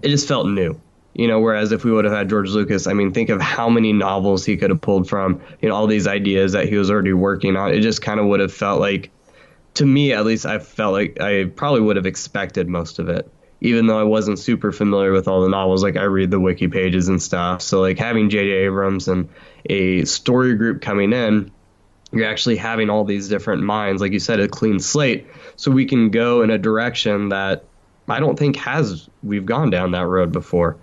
it just felt new. You know, whereas if we would have had George Lucas, I mean, think of how many novels he could have pulled from, you know, all these ideas that he was already working on. It just kind of would have felt like, to me at least, I felt like I probably would have expected most of it, even though I wasn't super familiar with all the novels. Like I read the wiki pages and stuff. So like having J.J. Abrams and a story group coming in, you're actually having all these different minds, like you said, a clean slate, so we can go in a direction that I don't think has we've gone down that road before.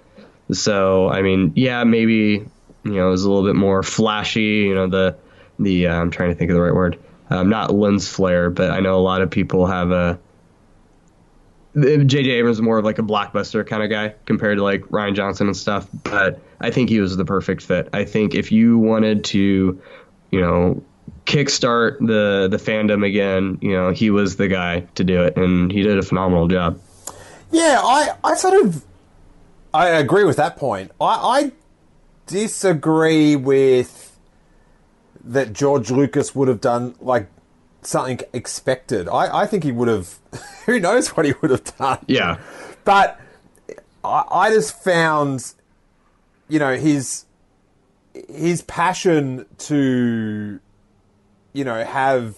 So I mean, yeah, maybe you know it was a little bit more flashy. You know the the uh, I'm trying to think of the right word. Um, not lens flare, but I know a lot of people have a. J.J. Abrams is more of like a blockbuster kind of guy compared to like Rian Johnson and stuff, but I think he was the perfect fit. I think if you wanted to, you know, kickstart the the fandom again, you know, he was the guy to do it, and he did a phenomenal job. Yeah, I, I sort of I agree with that point. I, I disagree with that George Lucas would have done like something expected. I, I think he would have who knows what he would have done. Yeah, But I, I just found you know his his passion to you know have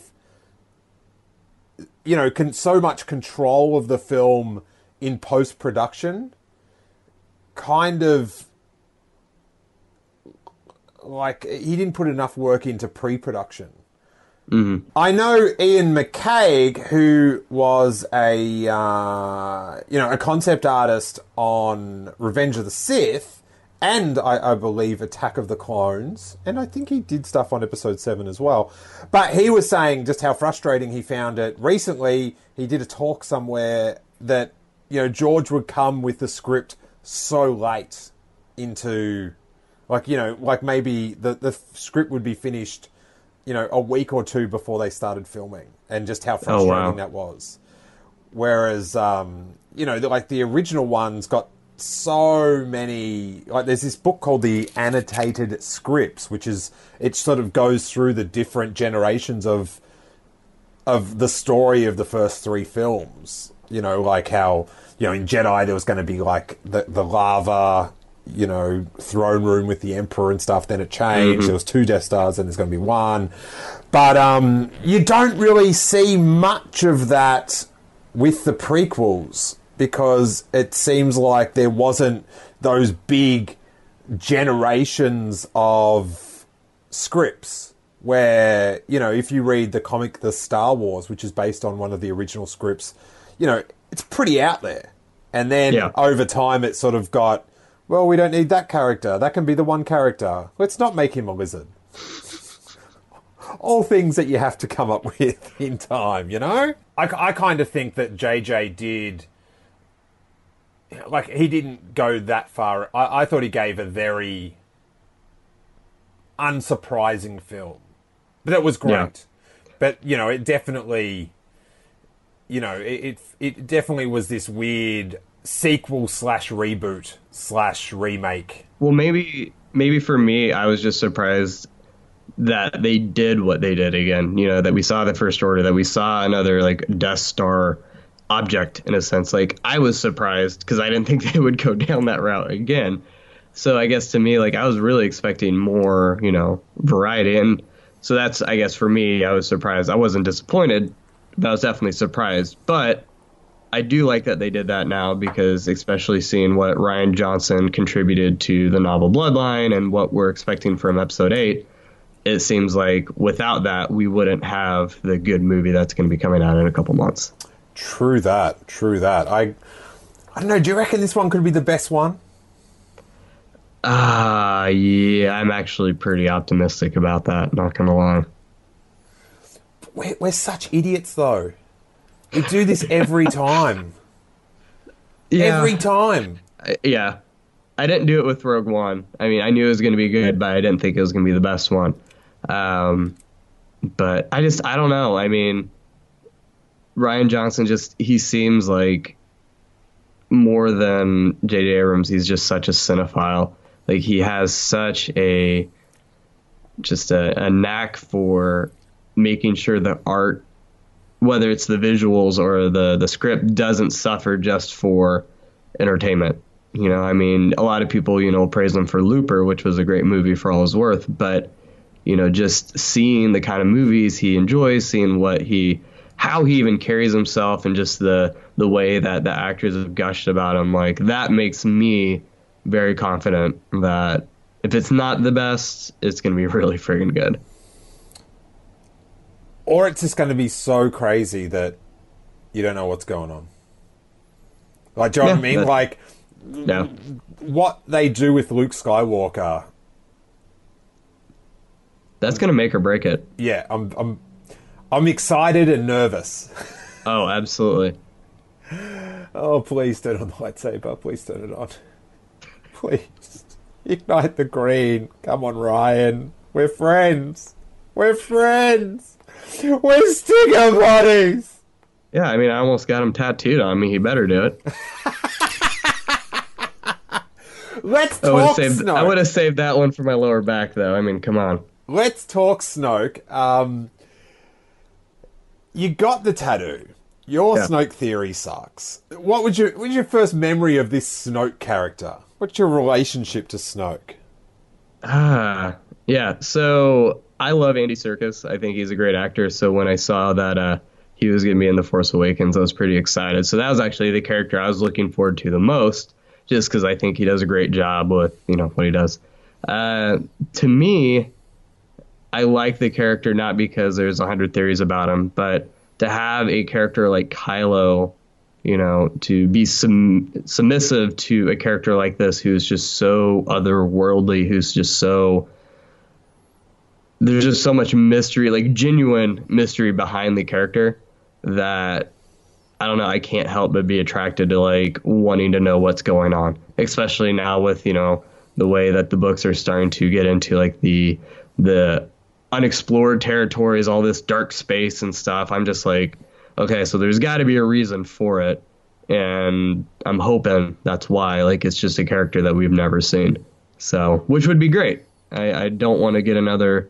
you know con- so much control of the film in post production kind of like he didn't put enough work into pre production. I know Iain McCaig, who was a uh, you know a concept artist on Revenge of the Sith, and I, I believe Attack of the Clones, and I think he did stuff on Episode Seven as well. But he was saying just how frustrating he found it. Recently, he did a talk somewhere that you know George would come with the script so late into like you know like maybe the the script would be finished you know a week or two before they started filming and just how frustrating wow. that was whereas um you know the, like the original ones got so many like there's this book called the annotated scripts which is it sort of goes through the different generations of of the story of the first three films. You know, like how you know in Jedi there was going to be like the the lava, you know, throne room with the Emperor and stuff. Then it changed. There was two Death Stars, and there's going to be one. But um, you don't really see much of that with the prequels because it seems like there wasn't those big generations of scripts where, you know, if you read the comic The Star Wars, which is based on one of the original scripts, you know, it's pretty out there. And then Yeah. over time it sort of got, well, we don't need that character. That can be the one character. Let's not make him a lizard. All things that you have to come up with in time, you know? I, I kind of think that JJ did like he didn't go that far. I, I thought he gave a very unsurprising film, but it was great. Yeah. But you know, it definitely, you know, it, it it definitely was this weird sequel slash reboot slash remake. Well, maybe maybe for me, I was just surprised that they did what they did again. You know, that we saw the First Order, that we saw another like Death Star object in a sense. Like I was surprised because I didn't think they would go down that route again. So I guess to me, like I was really expecting more, you know, variety, and so that's I guess for me, I was surprised. I wasn't disappointed, I was definitely surprised. But I do like that they did that now because, especially seeing what Rian Johnson contributed to the novel Bloodline and what we're expecting from episode 8, it seems like without that, we wouldn't have the good movie that's going to be coming out in a couple months. True that. True that. I I don't know. Do you reckon this one could be the best one? Ah, yeah, I'm actually pretty optimistic about that, not going to lie. We're, we're such idiots, though. We do this every time. Every time. I- yeah. I didn't do it with Rogue One. I mean, I knew it was going to be good, but I didn't think it was going to be the best one. Um, but I just, I don't know. I mean, Rian Johnson just, he seems like more than J.J. Abrams. He's just such a cinephile. Like, he has such a, just a, a knack for making sure the art, whether it's the visuals or the, the script, doesn't suffer just for entertainment. You know, I mean, a lot of people, you know, praise him for Looper, which was a great movie for all his worth, but you know, just seeing the kind of movies he enjoys, seeing what he how he even carries himself and just the the way that the actors have gushed about him, like that makes me very confident that if it's not the best, it's to be really friggin' good. Or it's just going to be so crazy that you don't know what's going on. Like, do you know what I mean? Like, No. what they do with Luke Skywalker. That's going to make or break it. Yeah, I'm, I'm, I'm excited and nervous. Oh, absolutely. Oh, please turn on the lightsaber. Please turn it on. Please. Ignite the green. Come on, Rian. We're friends. We're friends. We're stinger buddies. Yeah, I mean, I almost got him tattooed on me. He better do it. Let's I would talk saved. I would have saved that one for my lower back, though. I mean, come on. Let's talk Snoke. Um, you got the tattoo. Your Yeah. Snoke theory sucks. What would your what's your first memory of this Snoke character? What's your relationship to Snoke? Ah, yeah. So I love Andy Serkis. I think he's a great actor. So when I saw that uh, he was going to be in The Force Awakens, I was pretty excited. So that was actually the character I was looking forward to the most, just because I think he does a great job with you know what he does. Uh, to me, I like the character not because there's a hundred theories about him, but to have a character like Kylo, you know, to be sum- submissive to a character like this who's just so otherworldly, who's just so there's just so much mystery, like genuine mystery behind the character that I don't know, I can't help but be attracted to like wanting to know what's going on, especially now with, you know, the way that the books are starting to get into like the the unexplored territories, all this dark space and stuff. I'm just like, okay, so there's got to be a reason for it. And I'm hoping that's why. Like, it's just a character that we've never seen. So, which would be great. I, I don't want to get another,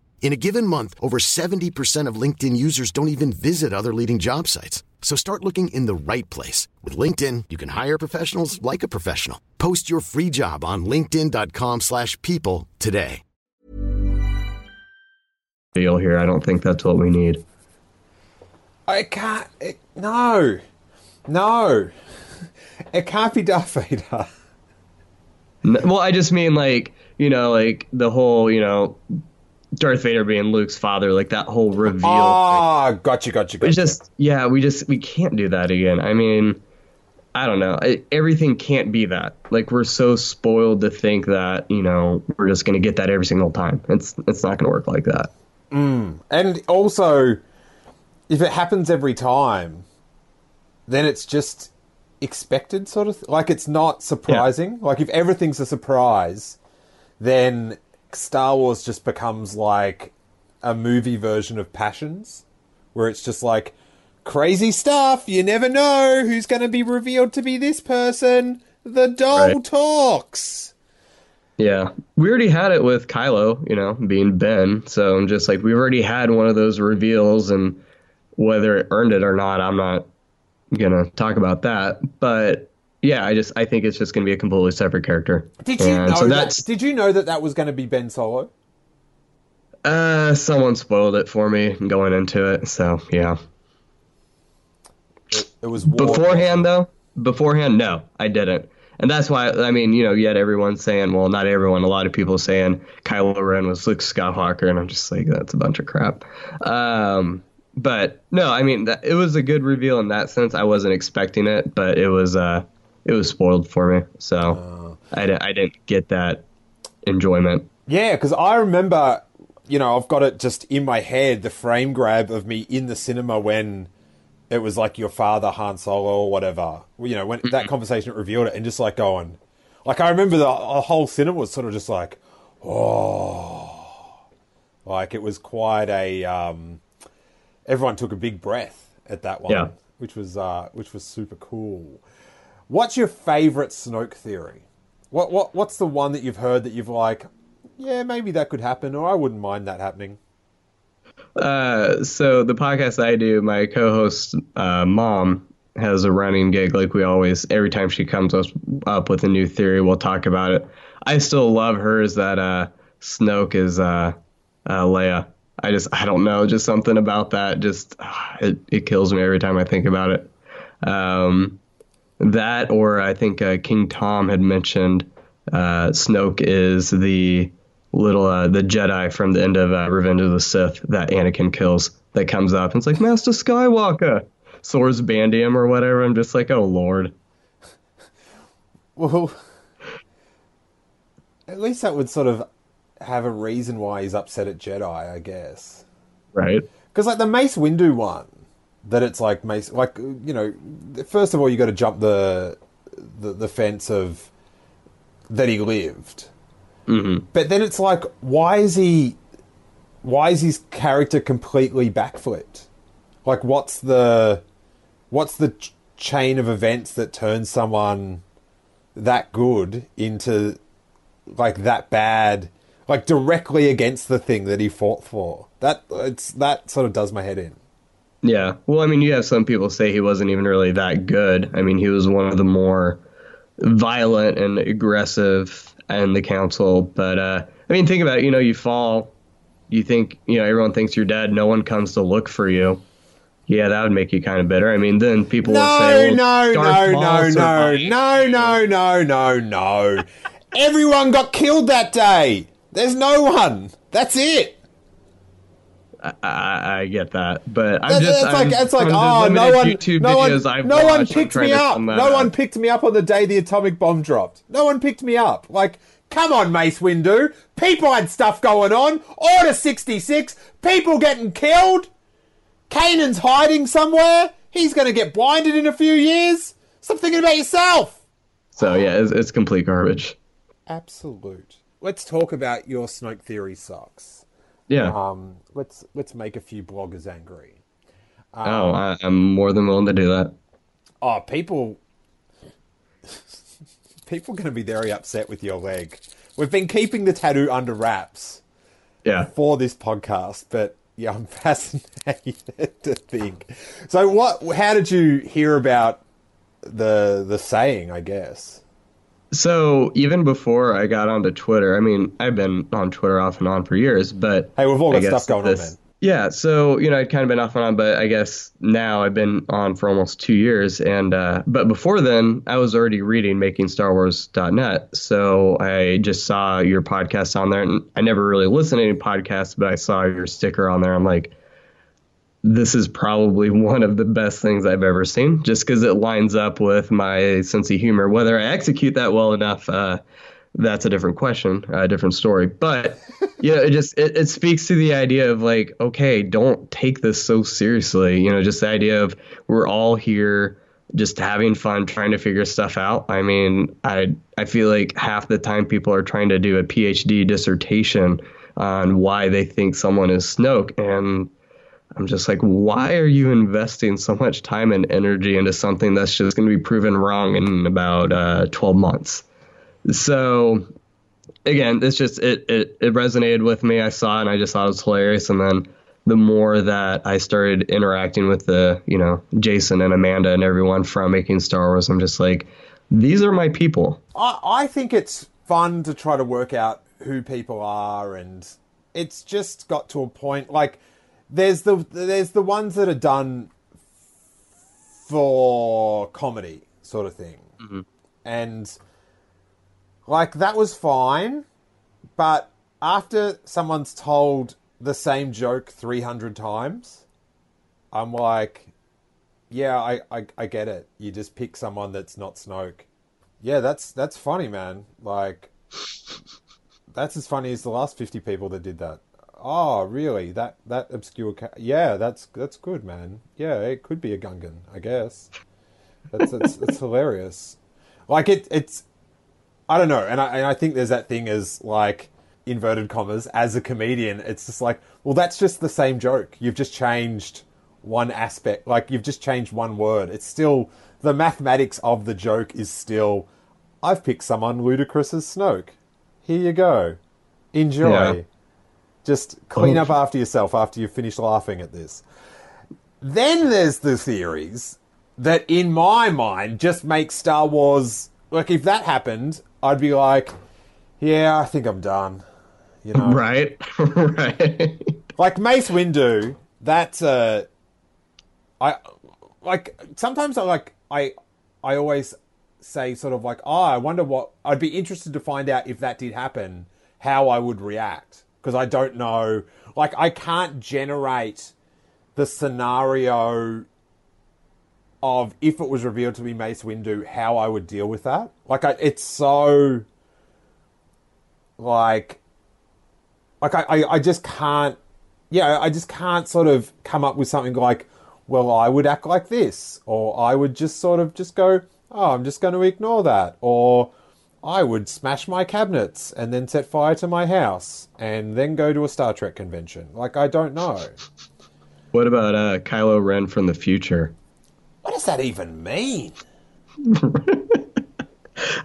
In a given month, over 70% of LinkedIn users don't even visit other leading job sites. So start looking in the right place. With LinkedIn, you can hire professionals like a professional. Post your free job on linkedin.com slash people today. Deal here. I don't think that's what we need. I can't. It, no, no, it can't be Darth Vader. N- Well, I just mean like you know, like the whole you know, Darth Vader being Luke's father, like that whole reveal. thing. Ah, gotcha, gotcha, gotcha. It's just yeah, we just we can't do that again. I mean, I don't know. I, everything can't be that. Like we're so spoiled to think that you know we're just gonna get that every single time. It's it's not gonna work like that. And also, if it happens every time, then it's just expected, sort of. Th- like it's not surprising. Like if everything's a surprise, then Star Wars just becomes like a movie version of Passions, where it's just like crazy stuff. You never know who's going to be revealed to be this person. The doll Right. talks. Yeah, we already had it with Kylo, you know, being Ben. So I'm just like we've already had one of those reveals, and whether it earned it or not, I'm not gonna talk about that. But yeah, I just I think it's just gonna be a completely separate character. Did you And know so that? Did you know that that was going to be Ben Solo? uh someone spoiled it for me going into it. So yeah. It, it was War- Beforehand though, beforehand, no, I didn't. And that's why I mean, you know, you had everyone saying, well, not everyone, a lot of people saying Kylo Ren was Luke Skywalker, and I'm just like, that's a bunch of crap. Um, but no, I mean, that, it was a good reveal in that sense. I wasn't expecting it, but it was uh, it was spoiled for me, so I, I didn't get that enjoyment. Yeah, because I remember, you know, I've got it just in my head the frame grab of me in the cinema when it was like your father, Han Solo, or whatever. You know, when that conversation revealed it, and just like going, like I remember the, the whole cinema was sort of just like, oh, like it was quite a. Um, everyone took a big breath at that one, Yeah. which was uh, which was super cool. What's your favorite Snoke theory? What what what's the one that you've heard that you've like? Yeah, maybe that could happen, or I wouldn't mind that happening. Uh, so the podcast I do, my co-host uh, mom has a running gig. Like we always, every time she comes up with a new theory, we'll talk about it. I still love hers that uh, Snoke is uh, uh, Leia. I just, I don't know, just something about that. Just it, it kills me every time I think about it. Um, that, or I think uh, King Tom had mentioned uh, Snoke is the little uh, the Jedi from the end of uh, Revenge of the Sith that Anakin kills that comes up and it's like Master Skywalker, swords bandy him or whatever. I'm just like, oh lord. Well, at least that would sort of have a reason why he's upset at Jedi, I guess. Right. Because like the Mace Windu one, that it's like Mace, like you know, first of all you got to jump the, the the fence of that he lived, mm-hmm. but then it's like, why is he, why is his character completely backflipped? Like, what's the, what's the ch- chain of events that turns someone that good into like that bad, like directly against the thing that he fought for? That it's that sort of does my head in. Yeah. Well, I mean, you have some people say he wasn't even really that good. I mean, he was one of the more violent and aggressive in the council. But uh, I mean, think about it. You know, you fall, you think, you know, everyone thinks you're dead. No one comes to look for you. Yeah, that would make you kind of bitter. I mean, then people will No, say, well, no, Darth no, Maul no, no, survived. no, no, no, no, no. Everyone got killed that day. There's no one. That's it. I, I, I get that, but I'm just that's like that's like oh no one YouTube no one I've no one picked me up. No one picked me up on the day the atomic bomb dropped. No one picked me up. Like come on, Mace Windu. People had stuff going on. Order sixty six. People getting killed. Kanan's hiding somewhere. He's going to get blinded in a few years. Stop thinking about yourself. So yeah, it's, it's complete garbage. Absolute. Let's talk about your Snoke theory sucks. Yeah. Um, let's let's make a few bloggers angry. oh, I, I'm more than willing to do that. Oh, people, people are going to be very upset with your leg. We've been keeping the tattoo under wraps, Yeah. for this podcast, but yeah, I'm fascinated to think. So, what? How did you hear about the the saying? I guess. So even before I got onto Twitter, I mean, I've been on Twitter off and on for years, but Hey, we've all got stuff going this- on, man. Yeah, so you know, I'd kind of been off and on, but I guess now I've been on for almost two years, and uh, but before then, I was already reading MakingStarWars.net, so I just saw your podcast on there, and I never really listened to any podcasts, but I saw your sticker on there. I'm like, this is probably one of the best things I've ever seen, just because it lines up with my sense of humor. Whether I execute that well enough, uh, that's a different question, a different story. But yeah, it just it, it speaks to the idea of like, okay, don't take this so seriously. You know, just the idea of we're all here just having fun trying to figure stuff out. I mean, I I feel like half the time people are trying to do a PhD dissertation on why they think someone is Snoke and I'm just like, why are you investing so much time and energy into something that's just going to be proven wrong in about uh, 12 months? So, again, it's just it, it it resonated with me. I saw it and I just thought it was hilarious. And then the more that I started interacting with the you know Jason and Amanda and everyone from making Star Wars, I'm just like, these are my people. I, I think it's fun to try to work out who people are, and it's just got to a point like there's the there's the ones that are done for comedy sort of thing, mm-hmm. and like that was fine, but after someone's told the same joke three hundred times, I'm like, yeah, I, I I get it. You just pick someone that's not Snoke. Yeah, that's that's funny, man. Like, that's as funny as the last fifty people that did that. Oh, really? That that obscure? Ca- yeah, that's that's good, man. Yeah, it could be a Gungan, I guess. That's that's, that's hilarious. Like it, it's I don't know, and I and I think there's that thing as like inverted commas as a comedian. It's just like, well, that's just the same joke. You've just changed one aspect, like you've just changed one word. It's still the mathematics of the joke is still. I've picked someone ludicrous as Snoke. Here you go. Enjoy. Yeah. Just clean up after yourself after you finish laughing at this. Then there's the theories that, in my mind, just make Star Wars. Like, if that happened, I'd be like, yeah, I think I'm done. You know? Right, right. Like Mace Windu, that's uh I like sometimes I like I I always say sort of like, oh, I wonder what I'd be interested to find out if that did happen, how I would react. Because I don't know like I can't generate the scenario of if it was revealed to be Mace Windu, how I would deal with that. Like I, it's so like like I, I, I just can't yeah i just can't sort of come up with something like well i would act like this or i would just sort of just go oh i'm just going to ignore that or i would smash my cabinets and then set fire to my house and then go to a star trek convention like i don't know what about uh, Kylo Ren from the future? what does that even mean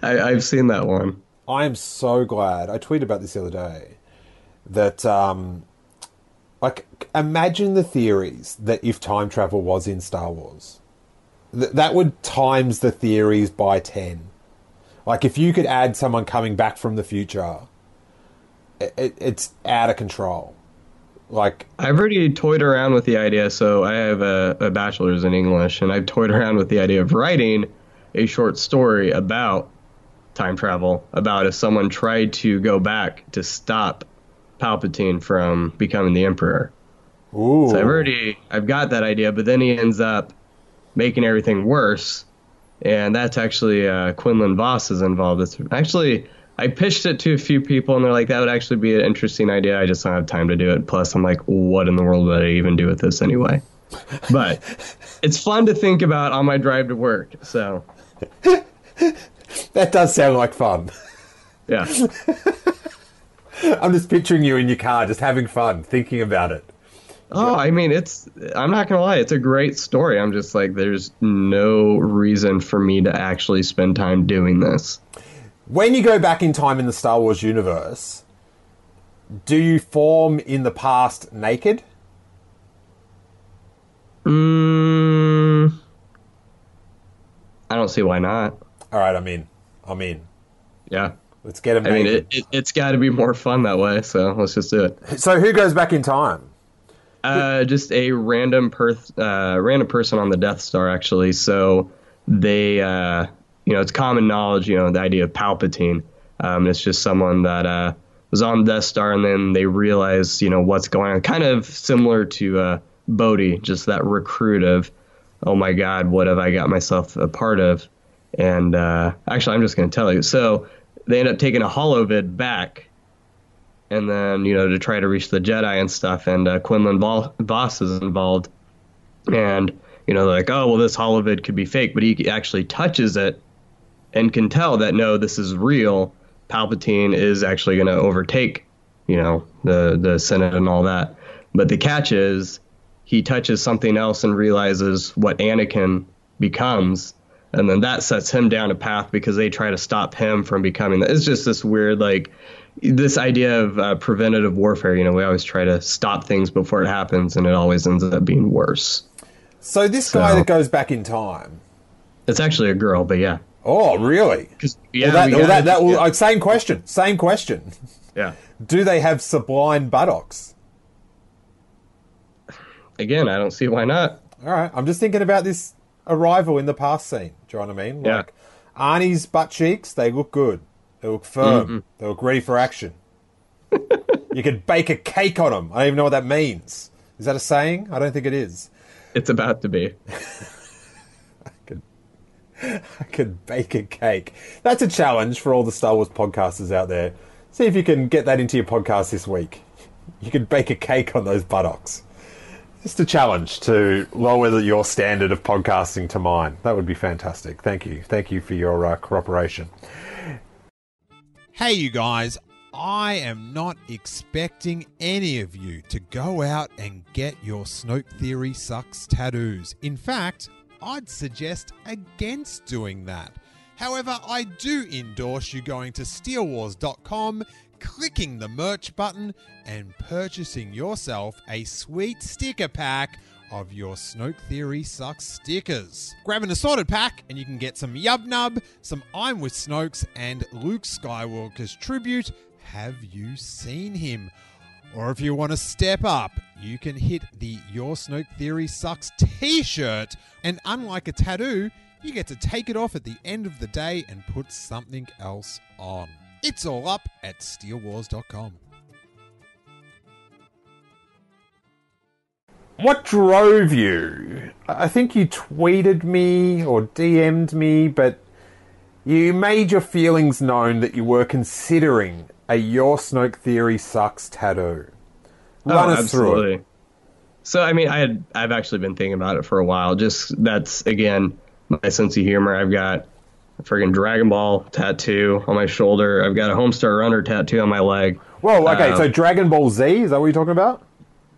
I, I've seen that one. I am so glad. I tweeted about this the other day that, um, like, imagine the theories that if time travel was in Star Wars, Th- that would times the theories by 10. Like, if you could add someone coming back from the future, it, it, it's out of control. Like, I've already toyed around with the idea. So I have a, a bachelor's in English, and I've toyed around with the idea of writing a short story about time travel, about if someone tried to go back to stop Palpatine from becoming the Emperor. ooh. So I've already I've got that idea, but then he ends up making everything worse, and that's actually uh, Quinlan Vos is involved. It's actually I pitched it to a few people, and they're like, "That would actually be an interesting idea." I just don't have time to do it. Plus, I'm like, "What in the world would I even do with this anyway?" But it's fun to think about on my drive to work. So that does sound like fun. yeah, I'm just picturing you in your car just having fun, thinking about it. Oh, I mean, it's. I'm not gonna lie, it's a great story. I'm just like, there's no reason for me to actually spend time doing this. when you go back in time in the Star Wars universe, Do you form in the past naked? Mm, I don't see why not. All right, I'm in. I'm in. Yeah. Let's get him I mean, it, it, it's got to be more fun that way, so let's just do it. so who goes back in time? Uh, just a random per uh, random person on the Death Star, actually. So they, uh, you know, it's common knowledge, you know, the idea of Palpatine. Um, it's just someone that uh, was on the Death Star, and then they realize, you know, what's going on. Kind of similar to uh, Bodhi, just that recruit of, oh my God, what have I got myself a part of? And uh, actually, I'm just going to tell you. So they end up taking a holovid back and then you know to try to reach the Jedi and stuff. And uh, Quinlan Vo- Vos is involved, and you know like, oh well, this holovid could be fake, but he actually touches it and can tell that no, this is real. Palpatine is actually going to overtake, you know, the the Senate and all that. But the catch is he touches something else and realizes what Anakin becomes. And then that sets him down a path because they try to stop him from becoming that. It's just this weird, like, this idea of uh, preventative warfare. You know, we always try to stop things before it happens, and it always ends up being worse. So this So- guy that goes back in time. It's actually a girl, but yeah. Oh, really? Well, yeah, that, well, that, that, well, yeah. uh, same question. Same question. yeah. Do they have sublime buttocks? Again, I don't see why not. All right, I'm just thinking about this arrival in the past scene. Do you know what I mean? Yeah. Arnie's butt cheeks, they look good. They look firm. They look ready for action. you could bake a cake on them. I don't even know what that means. Is that a saying? I don't think it is. It's about to be. I could bake a cake. That's a challenge for all the Star Wars podcasters out there. See if you can get that into your podcast this week. You could bake a cake on those buttocks. Just a challenge to lower your standard of podcasting to mine. That would be fantastic. Thank you. Thank you for your uh, cooperation. Hey, you guys, I am not expecting any of you to go out and get your Snoke Theory Sucks tattoos. In fact, I'd suggest against doing that. However, I do endorse you going to steelewars.com, clicking the merch button, and purchasing yourself a sweet sticker pack of your Snoke Theory Sucks stickers. Grab an assorted pack and you can get some Yub Nub, some I'm with Snokes, and Luke Skywalker's tribute. Have you seen him? Or if you want to step up, you can hit the Your Snoke Theory Sucks t shirt. And unlike a tattoo, you get to take it off at the end of the day and put something else on. It's all up at steelewars.com. What drove you? I think you tweeted me or DM'd me, but you made your feelings known that you were considering a Your Snoke Theory Sucks tattoo. Run oh, us through it. absolutely. So I mean, I had I've actually been thinking about it for a while. Just that's again my sense of humor. I've got a friggin' Dragon Ball tattoo on my shoulder. I've got a Homestar Runner tattoo on my leg. Whoa, okay, Uh, so Dragon Ball Z, is that what you're talking about?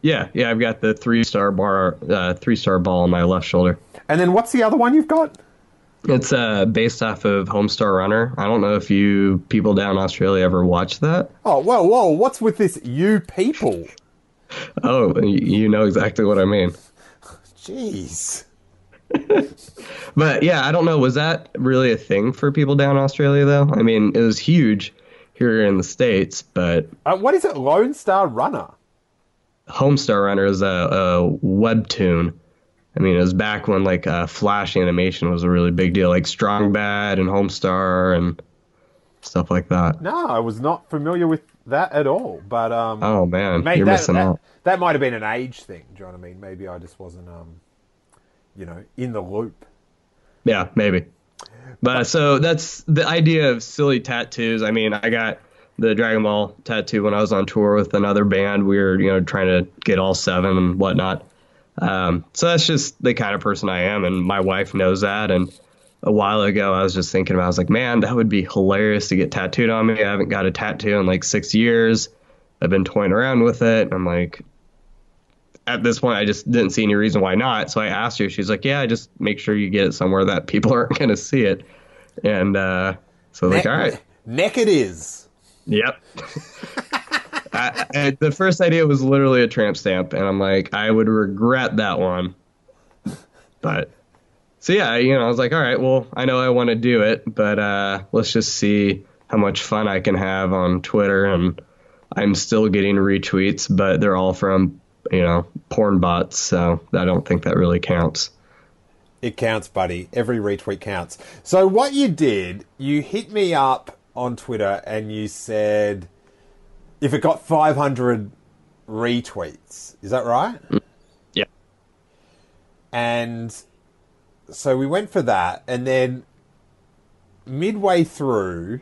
Yeah, yeah. I've got the three star bar, uh, three star ball on my left shoulder. And then what's the other one you've got? It's uh, based off of Homestar Runner. I don't know if you people down Australia ever watched that. Oh, whoa, whoa, what's with this you people? Oh, you know exactly what I mean. Jeez. But yeah, I don't know. Was that really a thing for people down Australia, though? I mean, it was huge here in the States, but Uh, what is it? Lone Star Runner. Homestar Runner is a, a webtoon. I mean, it was back when like uh, Flash animation was a really big deal, like Strong Bad and Homestar and stuff like that. No, I was not familiar with that at all. But um, Oh man, Mate, you're that, missing that, out. that might have been an age thing. Do you know what I mean? Maybe I just wasn't, um, you know, in the loop. Yeah, maybe. But so that's the idea of silly tattoos. I mean, I got the Dragon Ball tattoo when I was on tour with another band. We were, you know, trying to get all seven and whatnot. Um, so that's just the kind of person I am, and my wife knows that. And a while ago, I was just thinking about, I was like, man, that would be hilarious to get tattooed on me. I haven't got a tattoo in like six years. I've been toying around with it. I'm like, at this point, I just didn't see any reason why not. So I asked her. She's like, "Yeah, just make sure you get it somewhere that people aren't going to see it." And uh, so I was like, all right, Neck it is. Yep. I, I, the first idea was literally a tramp stamp, and I'm like, I would regret that one. But so yeah, you know, I was like, all right, well, I know I want to do it, but uh, let's just see how much fun I can have on Twitter, and I'm still getting retweets, but they're all from you know porn bots, so I don't think that really counts. It counts, buddy. Every retweet counts. So what you did, you hit me up on Twitter and you said if it got 500 retweets, is that right? Yeah. And so we went for that, and then midway through,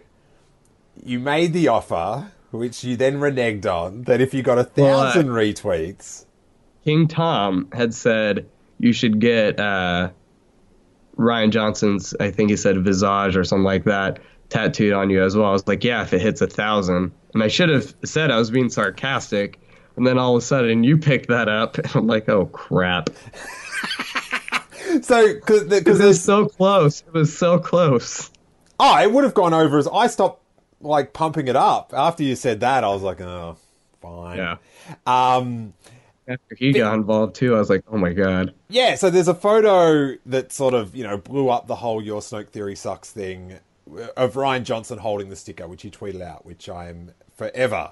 you made the offer, which you then reneged on, that if you got a Well, uh, thousand retweets, King Tom had said you should get uh, Rian Johnson's, I think he said visage or something like that, tattooed on you as well. I was like, yeah, if it hits a thousand. And I should have said I was being sarcastic. And then all of a sudden you picked that up. And I'm like, oh, crap. so because It was so close. It was so close. Oh, it would have gone over as I stopped like pumping it up after you said that. I was like, oh, fine. Yeah. Um, After he got involved too, I was like, oh my God. yeah. So there's a photo that sort of you know blew up the whole "Your Snoke Theory sucks" thing of Rian Johnson holding the sticker, which he tweeted out, which I am forever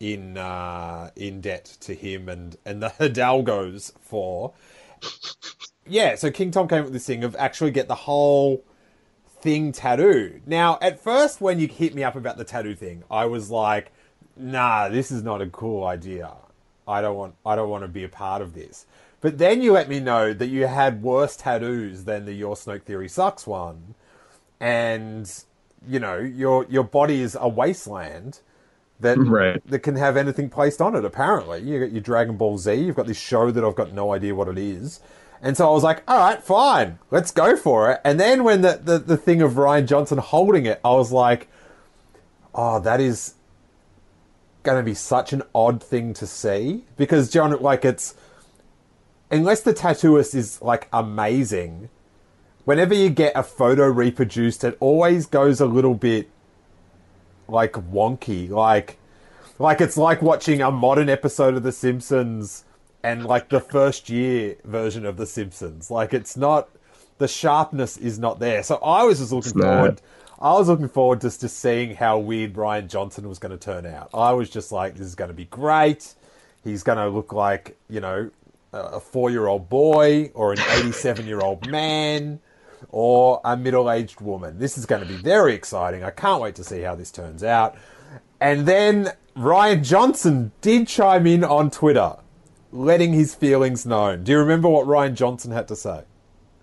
in uh, in debt to him and and the Hidalgos for. Yeah. So King Tom came up with this thing of actually get the whole thing tattooed. Now, at first, when you hit me up about the tattoo thing, I was like, "Nah, this is not a cool idea. I don't want. I don't want to be a part of this." But then you let me know that you had worse tattoos than the Your Snoke Theory sucks one, and you know your your body is a wasteland that Right. that can have anything placed on it. Apparently, you got your Dragon Ball Z. You've got this show that I've got no idea what it is. And so I was like, all right, fine, let's go for it. And then when the, the, the thing of Rian Johnson holding it, I was like, oh, that is going to be such an odd thing to see. Because, John, like, it's, unless the tattooist is, like, amazing, whenever you get a photo reproduced, it always goes a little bit, like, wonky. Like, like it's like watching a modern episode of The Simpsons and like the first year version of The Simpsons. Like it's not the sharpness is not there. So I was just looking not. forward. I was looking forward just to seeing how weird Brian Johnson was going to turn out. I was just like, this is going to be great. He's going to look like you know a a four-year-old boy or an eighty-seven-year-old man or a middle-aged woman. This is going to be very exciting. I can't wait to see how this turns out. And then Rian Johnson did chime in on Twitter, letting his feelings known. Do you remember what Rian Johnson had to say?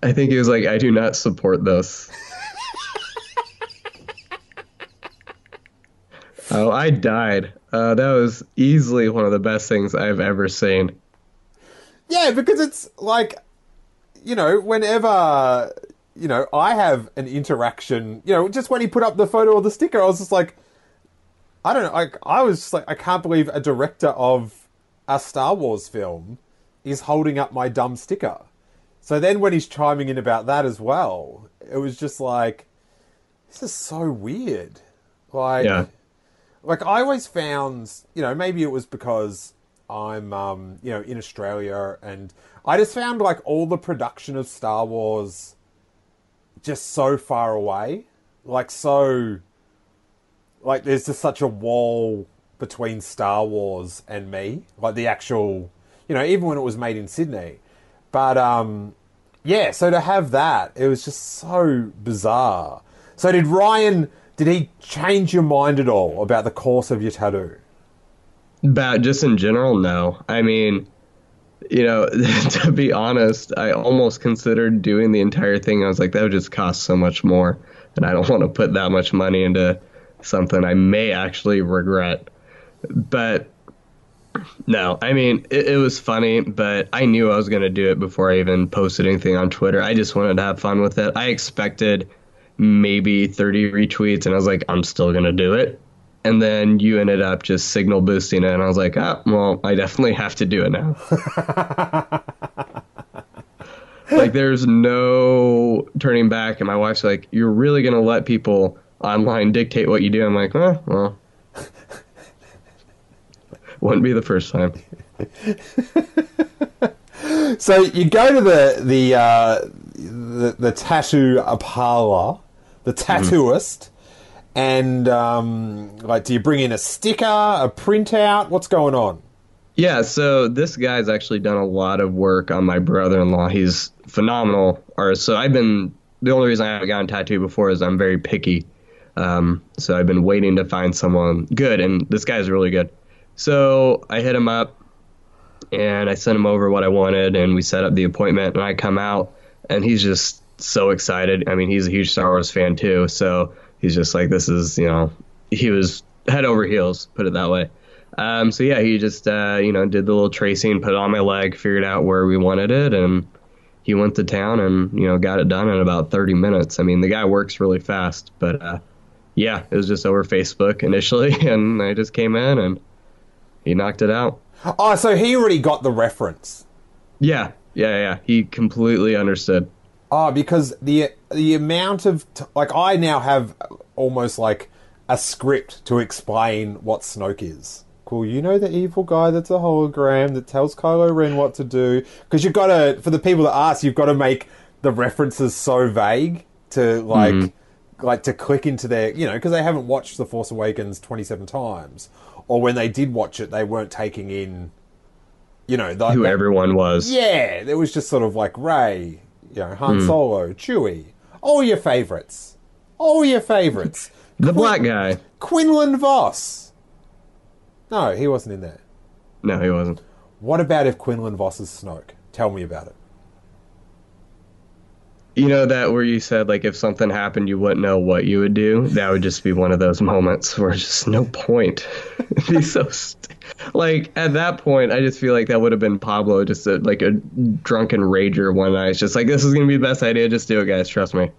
I think he was like, I do not support this. oh, I died. Uh, that was easily one of the best things I've ever seen. Yeah, because it's like, you know, whenever, you know, I have an interaction, you know, just when he put up the photo or the sticker, I was just like, I don't know, like, I was just like, I can't believe a director of a Star Wars film is holding up my dumb sticker. So then when he's chiming in about that as well, it was just like, this is so weird. Like, Yeah. like I always found, you know, maybe it was because I'm, um, you know, in Australia, and I just found like all the production of Star Wars just so far away, like so, like there's just such a wall between Star Wars and me, like the actual, you know, even when it was made in Sydney, but um, yeah, so to have that, it was just so bizarre. So did Rian? Did he change your mind at all about the course of your tattoo? About just in general, no. I mean, you know, to be honest, I almost considered doing the entire thing. I was like, that would just cost so much more, and I don't want to put that much money into something I may actually regret. But no, I mean, it, it was funny, but I knew I was going to do it before I even posted anything on Twitter. I just wanted to have fun with it. I expected maybe 30 retweets, and I was like, I'm still going to do it. And then you ended up just signal boosting it, and I was like, oh, well, I definitely have to do it now. like, there's no turning back. And my wife's like, You're really going to let people online dictate what you do? I'm like, eh, well. Wouldn't be the first time. So you go to the the uh, the, the tattoo parlor, the tattooist, and um, like, do you bring in a sticker, a printout? What's going on? Yeah, so this guy's actually done a lot of work on my brother-in-law. He's phenomenal artist. So I've been the only reason I haven't gotten tattooed before is I'm very picky. Um, so I've been waiting to find someone good, and this guy's really good. So I hit him up, and I sent him over what I wanted, and we set up the appointment. And I come out, and he's just so excited. I mean, he's a huge Star Wars fan too, so he's just like, this is, you know, he was head over heels, put it that way. Um, so yeah, he just, uh, you know, did the little tracing, put it on my leg, figured out where we wanted it, and he went to town and you know got it done in about 30 minutes. I mean, the guy works really fast, but uh, yeah, it was just over Facebook initially, and I just came in and he knocked it out. Oh, so he already got the reference. Yeah, yeah, yeah. He completely understood. Oh, because the the amount of t- like I now have almost like a script to explain what Snoke is. Cool, you know the evil guy that's a hologram that tells Kylo Ren what to do. Because you've got to, for the people that ask, you've got to make the references so vague to like, mm-hmm. like to click into their, you know, because they haven't watched The Force Awakens twenty seven times, or when they did watch it, they weren't taking in, you know, the, Who everyone was. yeah, it was just sort of like Rey, you know, Han mm. Solo, Chewie, all your favorites, all your favorites. The black guy. Quinlan Vos. No, he wasn't in there. No, he wasn't. What about if Quinlan Vos is Snoke? Tell me about it. You know that where you said like if something happened you wouldn't know what you would do. That would just be one of those moments where just no point. Be so st- like at that point I just feel like that would have been Pablo just a, like a drunken rager one night. It's just like this is gonna be the best idea. Just do it, guys. Trust me.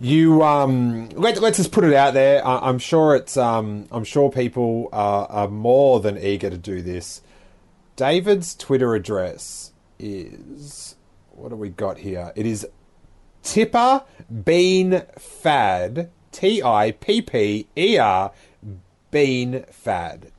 You um, let, let's just put it out there. I, I'm sure it's um, I'm sure people are, are more than eager to do this. David's Twitter address is what do we got here? It is Tipper Bean Fad T I P P E R Bean Fad.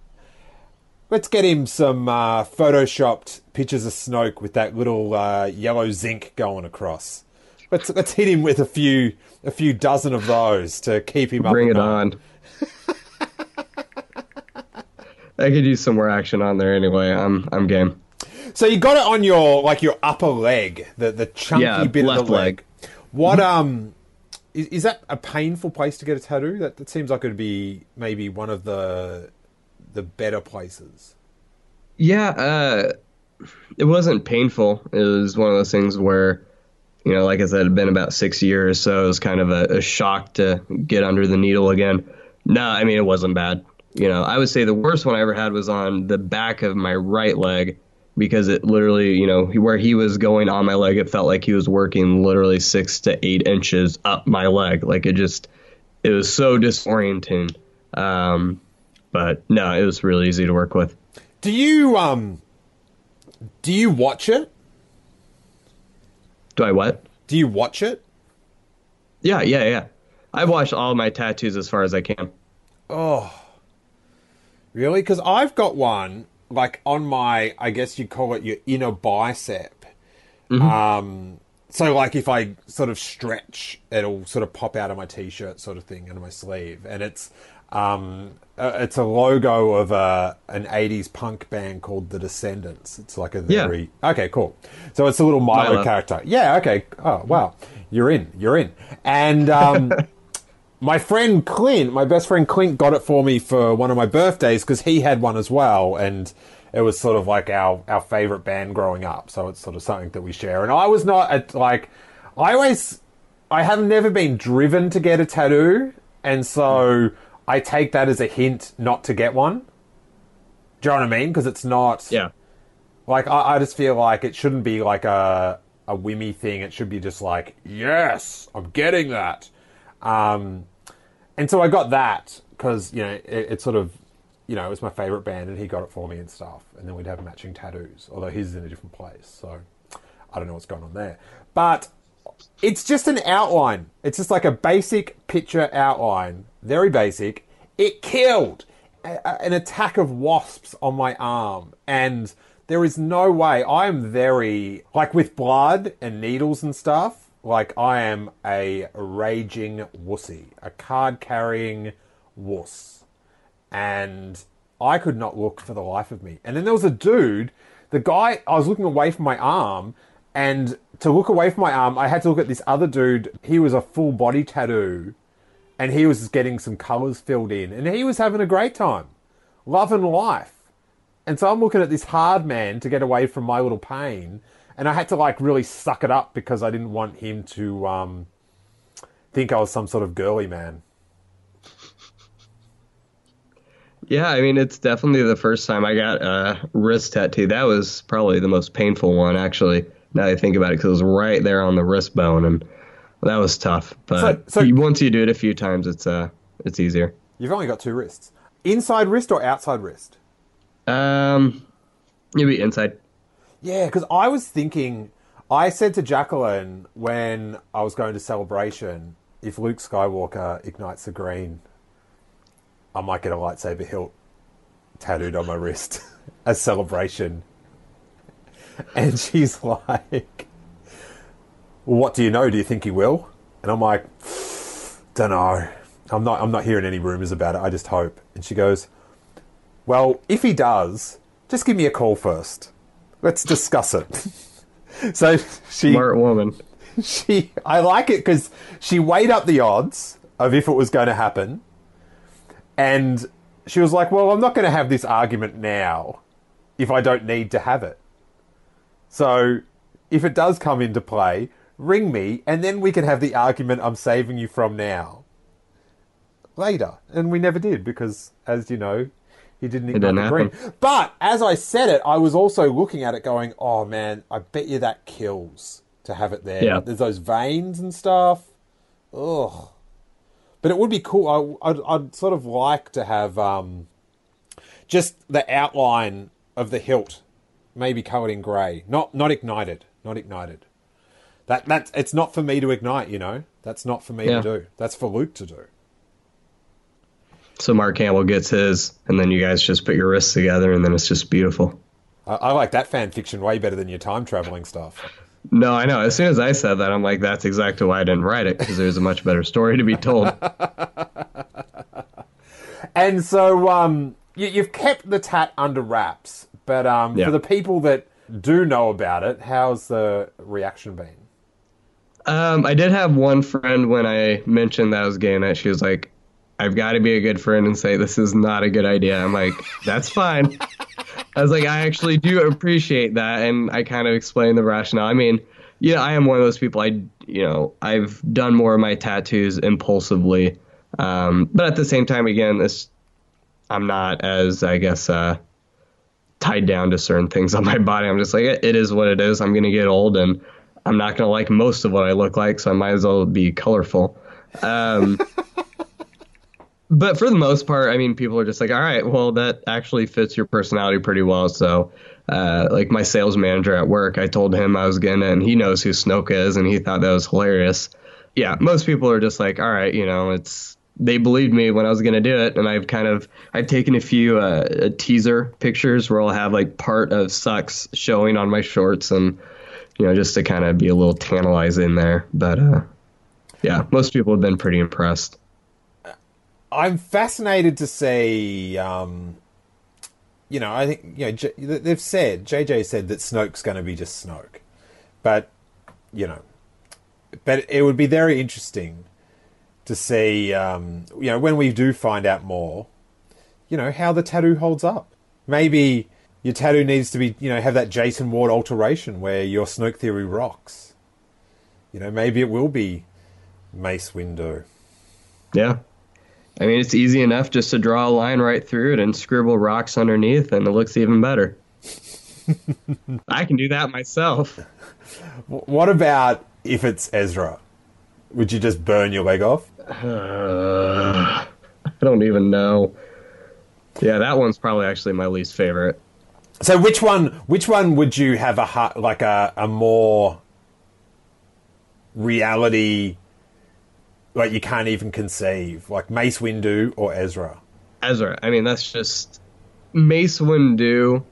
Let's get him some uh, photoshopped pictures of Snoke with that little uh, yellow zinc going across. Let's let's hit him with a few a few dozen of those to keep him up. Bring it on. I could use some more action on there anyway. I'm I'm game. So you got it on your like your upper leg, the the chunky Yeah, bit of the leg. leg. What um is, is that a painful place to get a tattoo? That, that seems like it'd be maybe one of the the better places. Yeah, uh, it wasn't painful. It was one of those things where, you know, like I said, it had been about six years, so it was kind of a, a shock to get under the needle again. No, I mean, it wasn't bad. You know, I would say the worst one I ever had was on the back of my right leg because it literally, you know, where he was going on my leg, it felt like he was working literally six to eight inches up my leg. Like it just, it was so disorienting. Um, but no, it was really easy to work with. Do you um do you watch it? Do I what? Do you watch it? Yeah, yeah, yeah. I've watched all my tattoos as far as I can. Oh, really? Because I've got one like on my, I guess you call it your inner bicep. Um, so like if I sort of stretch, it'll sort of pop out of my t-shirt, sort of thing, under my sleeve, and it's um, uh, it's a logo of a an '80s punk band called The Descendents. It's like a Yeah. okay, cool. So it's a little Milo Milo. character. Yeah. Okay. Oh wow, you're in. You're in. And um, my friend Clint, my best friend Clint, got it for me for one of my birthdays because he had one as well, and it was sort of like our our favorite band growing up. So it's sort of something that we share. And I was not at, like, I always, I have never been driven to get a tattoo, and so I take that as a hint not to get one. Do you know what I mean? Because it's not. Yeah. Like I, I just feel like it shouldn't be like a a whimmy thing. It should be just like, yes, I'm getting that. Um, and so I got that because you know it, it sort of, you know, it was my favorite band, and he got it for me and stuff. And then we'd have matching tattoos. Although his is in a different place, so I don't know what's going on there. But it's just an outline. It's just like a basic picture outline, very basic. It killed. a, an attack of wasps on my arm, and there is no way. I am very like with blood and needles and stuff. Like I am a raging wussy, a card carrying wuss, and I could not look for the life of me. And then there was a dude. The guy, I was looking away from my arm, and to look away from my arm, I had to look at this other dude. He was a full body tattoo, and he was getting some colors filled in, and he was having a great time, loving life. And so I'm looking at this hard man to get away from my little pain, and I had to like really suck it up because I didn't want him to um, think I was some sort of girly man. Yeah, I mean, it's definitely the first time I got a wrist tattoo. That was probably the most painful one, actually. Now that I think about it, because it was right there on the wrist bone, and that was tough. But so, so once you do it a few times, it's uh, it's easier. You've only got two wrists. Inside wrist or outside wrist? Um, maybe inside. Yeah, because I was thinking. I said to Jacqueline when I was going to celebration, if Luke Skywalker ignites the green, I might get a lightsaber hilt tattooed on my wrist as celebration. And she's like, well, what do you know? Do you think he will? And I'm like, don't know. I'm not. I'm not hearing any rumors about it. I just hope. And she goes, well, if he does, just give me a call first. Let's discuss it. so she smart woman. She. I like it because she weighed up the odds of if it was going to happen, and she was like, "Well, I'm not going to have this argument now if I don't need to have it." So, if it does come into play, ring me, and then we can have the argument I'm saving you from now. Later. And we never did because, as you know, he didn't ignite the green. But as I said it, I was also looking at it going, oh man, I bet you that kills to have it there. Yeah. There's those veins and stuff. Ugh. But it would be cool. I, would I'd sort of like to have um, just the outline of the hilt, maybe covered in grey, not not ignited, not ignited. That that's it's not for me to ignite, you know. That's not for me yeah. to do. That's for Luke to do. So Mark Campbell gets his, and then you guys just put your wrists together, and then it's just beautiful. I, I like that fan fiction way better than your time traveling stuff. No, I know. As soon as I said that, I'm like, that's exactly why I didn't write it because there's a much better story to be told. and so um, you, have kept the tat under wraps, but um, yeah. for the people that do know about it, how's the reaction been? Um, I did have one friend when I mentioned that I was gay, and She was like, "I've got to be a good friend and say this is not a good idea." I'm like, "That's fine." I was like, "I actually do appreciate that," and I kind of explained the rationale. I mean, you know, I am one of those people. I, you know, I've done more of my tattoos impulsively, um, but at the same time, again, this I'm not as I guess uh, tied down to certain things on my body. I'm just like, it is what it is. I'm gonna get old and I'm not going to like most of what I look like, so I might as well be colorful. Um, but for the most part, I mean, people are just like, all right, well, that actually fits your personality pretty well. So, uh, like my sales manager at work, I told him I was gonna, and he knows who Snoke is, and he thought that was hilarious. Yeah, most people are just like, all right, you know, it's they believed me when I was gonna do it, and I've kind of I've taken a few uh, teaser pictures where I'll have like part of sucks showing on my shorts and you know, just to kind of be a little tantalizing there. But uh, yeah, most people have been pretty impressed. I'm fascinated to see. Um, you know, I think you know J- they've said JJ said that Snoke's going to be just Snoke, but you know, but it would be very interesting to see. Um, you know, when we do find out more, you know, how the tattoo holds up. Maybe your tattoo needs to be, you know, have that Jason Ward alteration where your Snoke theory rocks. You know, maybe it will be Mace Windu. Yeah. I mean, it's easy enough just to draw a line right through it and scribble rocks underneath, and it looks even better. I can do that myself. What about if it's Ezra? Would you just burn your leg off? Uh, I don't even know. Yeah, that one's probably actually my least favorite. So which one? Which one would you have a like a a more reality? Like you can't even conceive, like Mace Windu or Ezra. Ezra. I mean, that's just Mace Windu.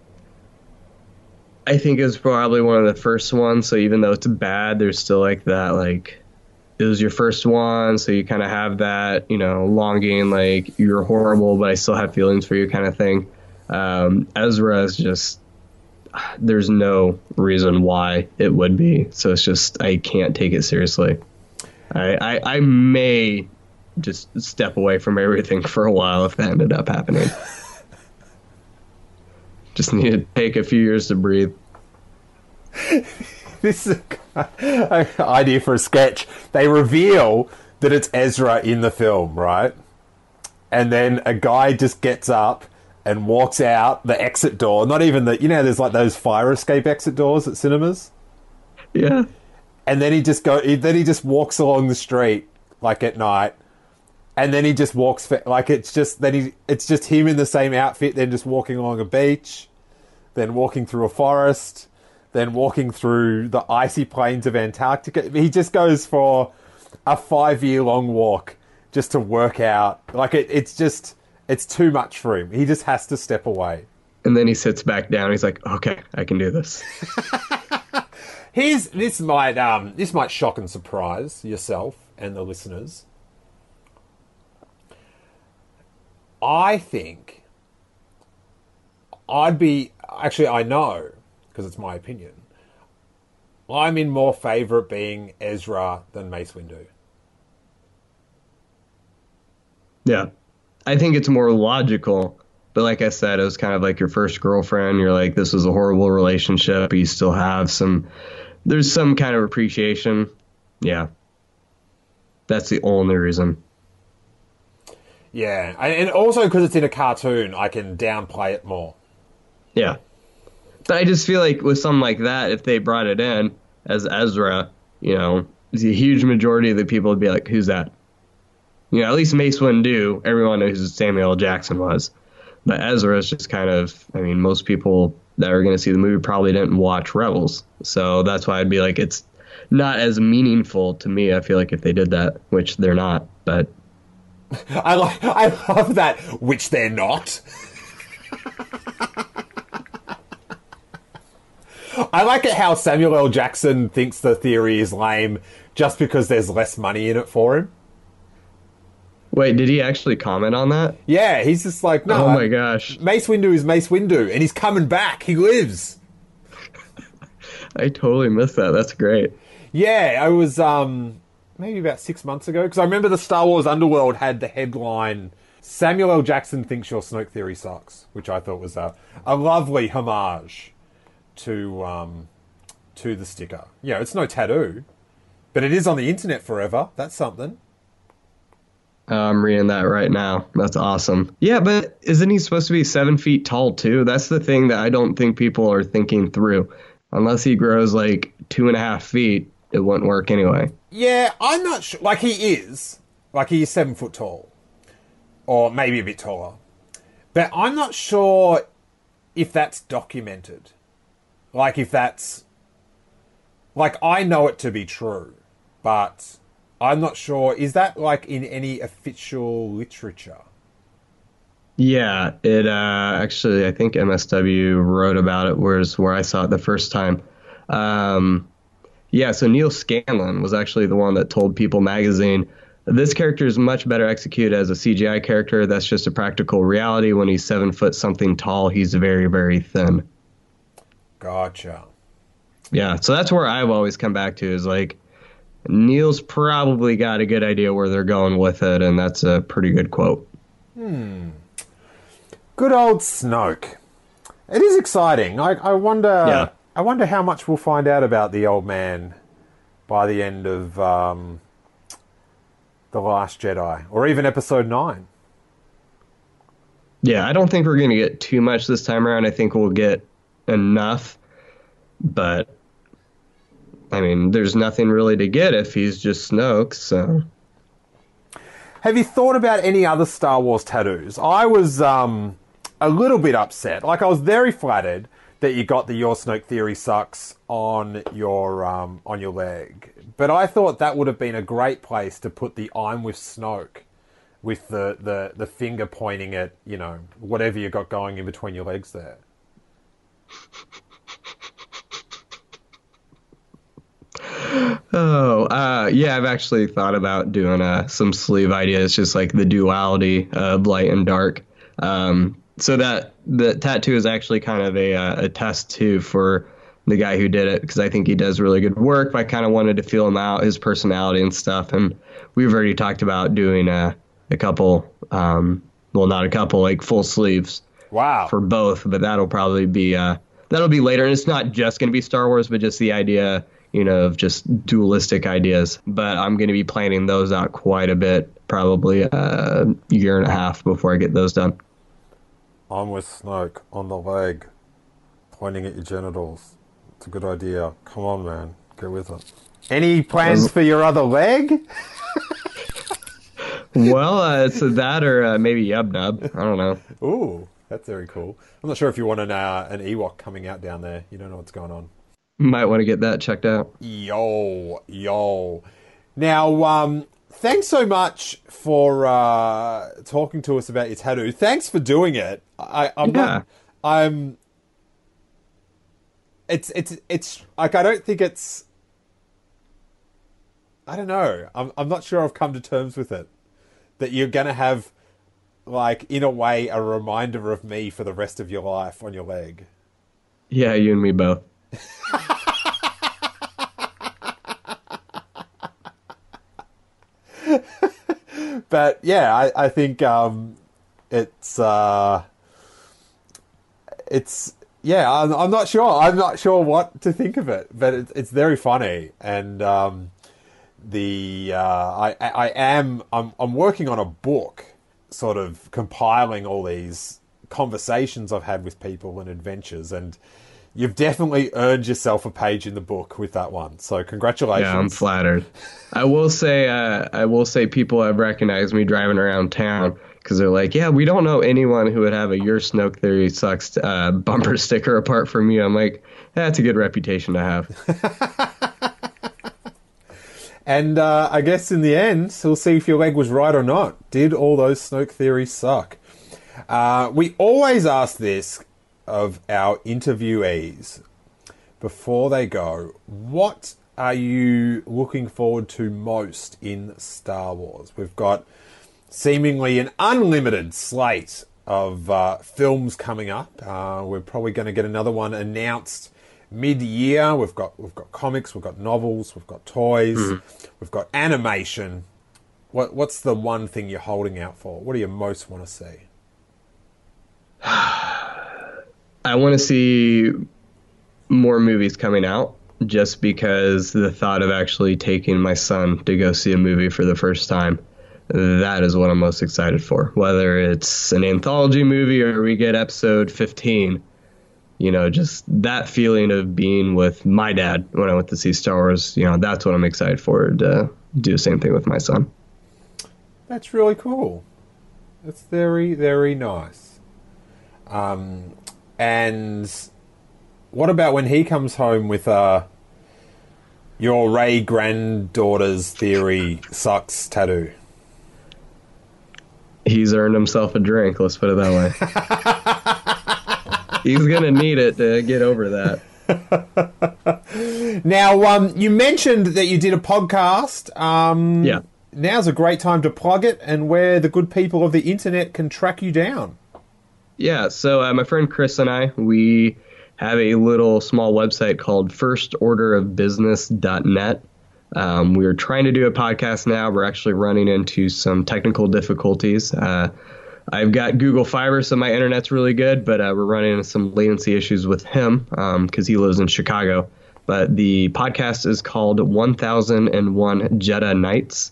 I think is probably one of the first ones. So even though it's bad, there's still like that like it was your first one, so you kind of have that you know longing like you're horrible, but I still have feelings for you kind of thing. Um, Ezra is just there's no reason why it would be. So it's just I can't take it seriously. I, I, I may just step away from everything for a while if that ended up happening. just need to take a few years to breathe. this is an idea for a sketch. They reveal that it's Ezra in the film, right? And then a guy just gets up and walks out the exit door. Not even the, you know, there's like those fire escape exit doors at cinemas. Yeah. And then he just go. Then he just walks along the street like at night, and then he just walks for, like it's just then he it's just him in the same outfit. Then just walking along a beach, then walking through a forest, then walking through the icy plains of Antarctica. He just goes for a five year long walk just to work out. Like it, it's just it's too much for him. He just has to step away. And then he sits back down. He's like, "Okay, I can do this." Here's this might um this might shock and surprise yourself and the listeners. I think I'd be actually I know because it's my opinion. I'm in more favour of being Ezra than Mace Windu. Yeah. I think it's more logical. But like I said, it was kind of like your first girlfriend. You're like, this was a horrible relationship. But you still have some, there's some kind of appreciation. Yeah. That's the only reason. Yeah. And also because it's in a cartoon, I can downplay it more. Yeah. But I just feel like with something like that, if they brought it in as Ezra, you know, the huge majority of the people would be like, who's that? You know, at least Mace Windu, everyone knows who Samuel L. Jackson was. But Ezra is just kind of, I mean, most people that are going to see the movie probably didn't watch Rebels. So that's why I'd be like, it's not as meaningful to me. I feel like if they did that, which they're not, but. I like, I love that, which they're not. I like it how Samuel L. Jackson thinks the theory is lame just because there's less money in it for him. Wait, did he actually comment on that? Yeah, he's just like, no. Oh my gosh. Mace Windu is Mace Windu, and he's coming back. He lives. I totally missed that. That's great. Yeah, I was um maybe about six months ago because I remember the Star Wars Underworld had the headline Samuel L. Jackson thinks your Snoke theory sucks, which I thought was a, a lovely homage to um, to the sticker. Yeah, it's no tattoo, but it is on the internet forever. That's something. I'm reading that right now. That's awesome. Yeah, but isn't he supposed to be seven feet tall too? That's the thing that I don't think people are thinking through. Unless he grows like two and a half feet, it wouldn't work anyway. Yeah, I'm not sure. Like he is, like he is seven foot tall, or maybe a bit taller. But I'm not sure if that's documented. Like if that's like I know it to be true, but I'm not sure. Is that like in any official literature? Yeah, it uh, actually I think MSW wrote about it. Whereas where I saw it the first time. Um, yeah, so Neal Scanlan was actually the one that told People Magazine this character is much better executed as a CGI character. That's just a practical reality. When he's seven foot something tall, he's very very thin. Gotcha. Yeah, so that's where I've always come back to is like Neal's probably got a good idea where they're going with it, and that's a pretty good quote. Hmm. Good old Snoke. It is exciting. I, I wonder. Yeah. I wonder how much we'll find out about the old man by the end of um, the Last Jedi, or even Episode Nine. Yeah, I don't think we're going to get too much this time around. I think we'll get enough, but I mean, there's nothing really to get if he's just Snoke. So, have you thought about any other Star Wars tattoos? I was um, a little bit upset. Like, I was very flattered that you got the Your Snoke theory sucks on your um, on your leg, but I thought that would have been a great place to put the I'm with Snoke with the, the, the finger pointing at, you know, whatever you got going in between your legs there. Oh, uh, yeah, I've actually thought about doing uh, some sleeve ideas, just like the duality of light and dark. Um, so that the tattoo is actually kind of a, uh, a test too for the guy who did it because I think he does really good work. But I kind of wanted to feel him out, his personality and stuff. And we've already talked about doing a, a couple, um, well, not a couple, like full sleeves. Wow. For both, but that'll probably be uh, that'll be later. And it's not just going to be Star Wars, but just the idea, you know, of just dualistic ideas. But I'm going to be planning those out quite a bit, probably a year and a half before I get those done. I'm with Snoke on the leg, pointing at your genitals. It's a good idea. Come on, man. Get with it. Any plans for your other leg? well, uh, it's that or uh, maybe Yub Nub. I don't know. Ooh, that's very cool. I'm not sure if you want an, uh, an Ewok coming out down there. You don't know what's going on. Might want to get that checked out. Yo, yo. Now, um, thanks so much for uh, talking to us about your tattoo. Thanks for doing it. I, I'm Yeah. not, I'm. It's it's it's like I don't think it's. I don't know. I'm I'm not sure I've come to terms with it. That you're gonna have, like, in a way, a reminder of me for the rest of your life on your leg. Yeah, you and me both. But yeah, I, I think um, it's uh, it's yeah. I'm, I'm not sure. I'm not sure what to think of it, but it's it's very funny and um, the uh, I I I am I'm I'm working on a book, sort of compiling all these conversations I've had with people and adventures and. You've definitely earned yourself a page in the book with that one. So congratulations. Yeah, I'm flattered. I will say, uh, I will say, people have recognized me driving around town because they're like, "Yeah, we don't know anyone who would have a Your Snoke Theory Sucks uh, bumper sticker apart from you." I'm like, that's a good reputation to have. And uh, I guess in the end, we'll see if your leg was right or not. Did all those Snoke theories suck? Uh, we always ask this of our interviewees before they go. What are you looking forward to most in Star Wars? We've got seemingly an unlimited slate of uh, films coming up. Uh, we're probably going to get another one announced mid-year. We've got we've got comics, we've got novels, we've got toys, we've got animation. What what's the one thing you're holding out for? What do you most want to see? I want to see more movies coming out just because the thought of actually taking my son to go see a movie for the first time that is what I'm most excited for whether it's an anthology movie or we get episode 15 you know just that feeling of being with my dad when I went to see Star Wars you know that's what I'm excited for to do the same thing with my son That's really cool. That's very very nice. Um, and what about when he comes home with uh, your Rey granddaughter's theory sucks tattoo? he's earned himself a drink let's put it that way he's gonna need it to get over that Now, um, you mentioned that you did a podcast. Um, Yeah. Now's a great time to plug it and where the good people of the internet can track you down. Yeah, so uh, my friend Chris and I, we have a little small website called firstorderofbusiness.net. Um, we are trying to do a podcast now. We're actually running into some technical difficulties. Uh, I've got Google Fiber, so my internet's really good, but uh, we're running into some latency issues with him because he lives in Chicago. But the podcast is called 1001 Jedi Nights.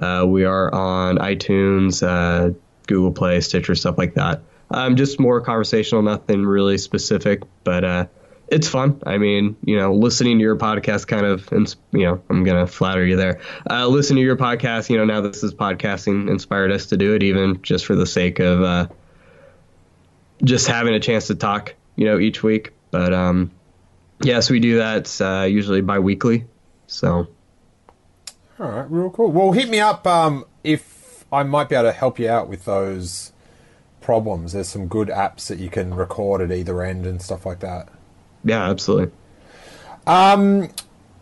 Uh, we are on iTunes, uh, Google Play, Stitcher, stuff like that. Um, just more conversational, nothing really specific, but uh, it's fun. I mean, you know, listening to your podcast kind of, you know, I'm gonna flatter you there. Uh, listen to your podcast. You know, now this is podcasting inspired us to do it, even just for the sake of uh, just having a chance to talk. You know, each week. But um, yes, we do that uh, usually bi-weekly. So All right, real cool. Well, hit me up um, if I might be able to help you out with those problems. There's some good apps that you can record at either end and stuff like that. Yeah, absolutely. Um,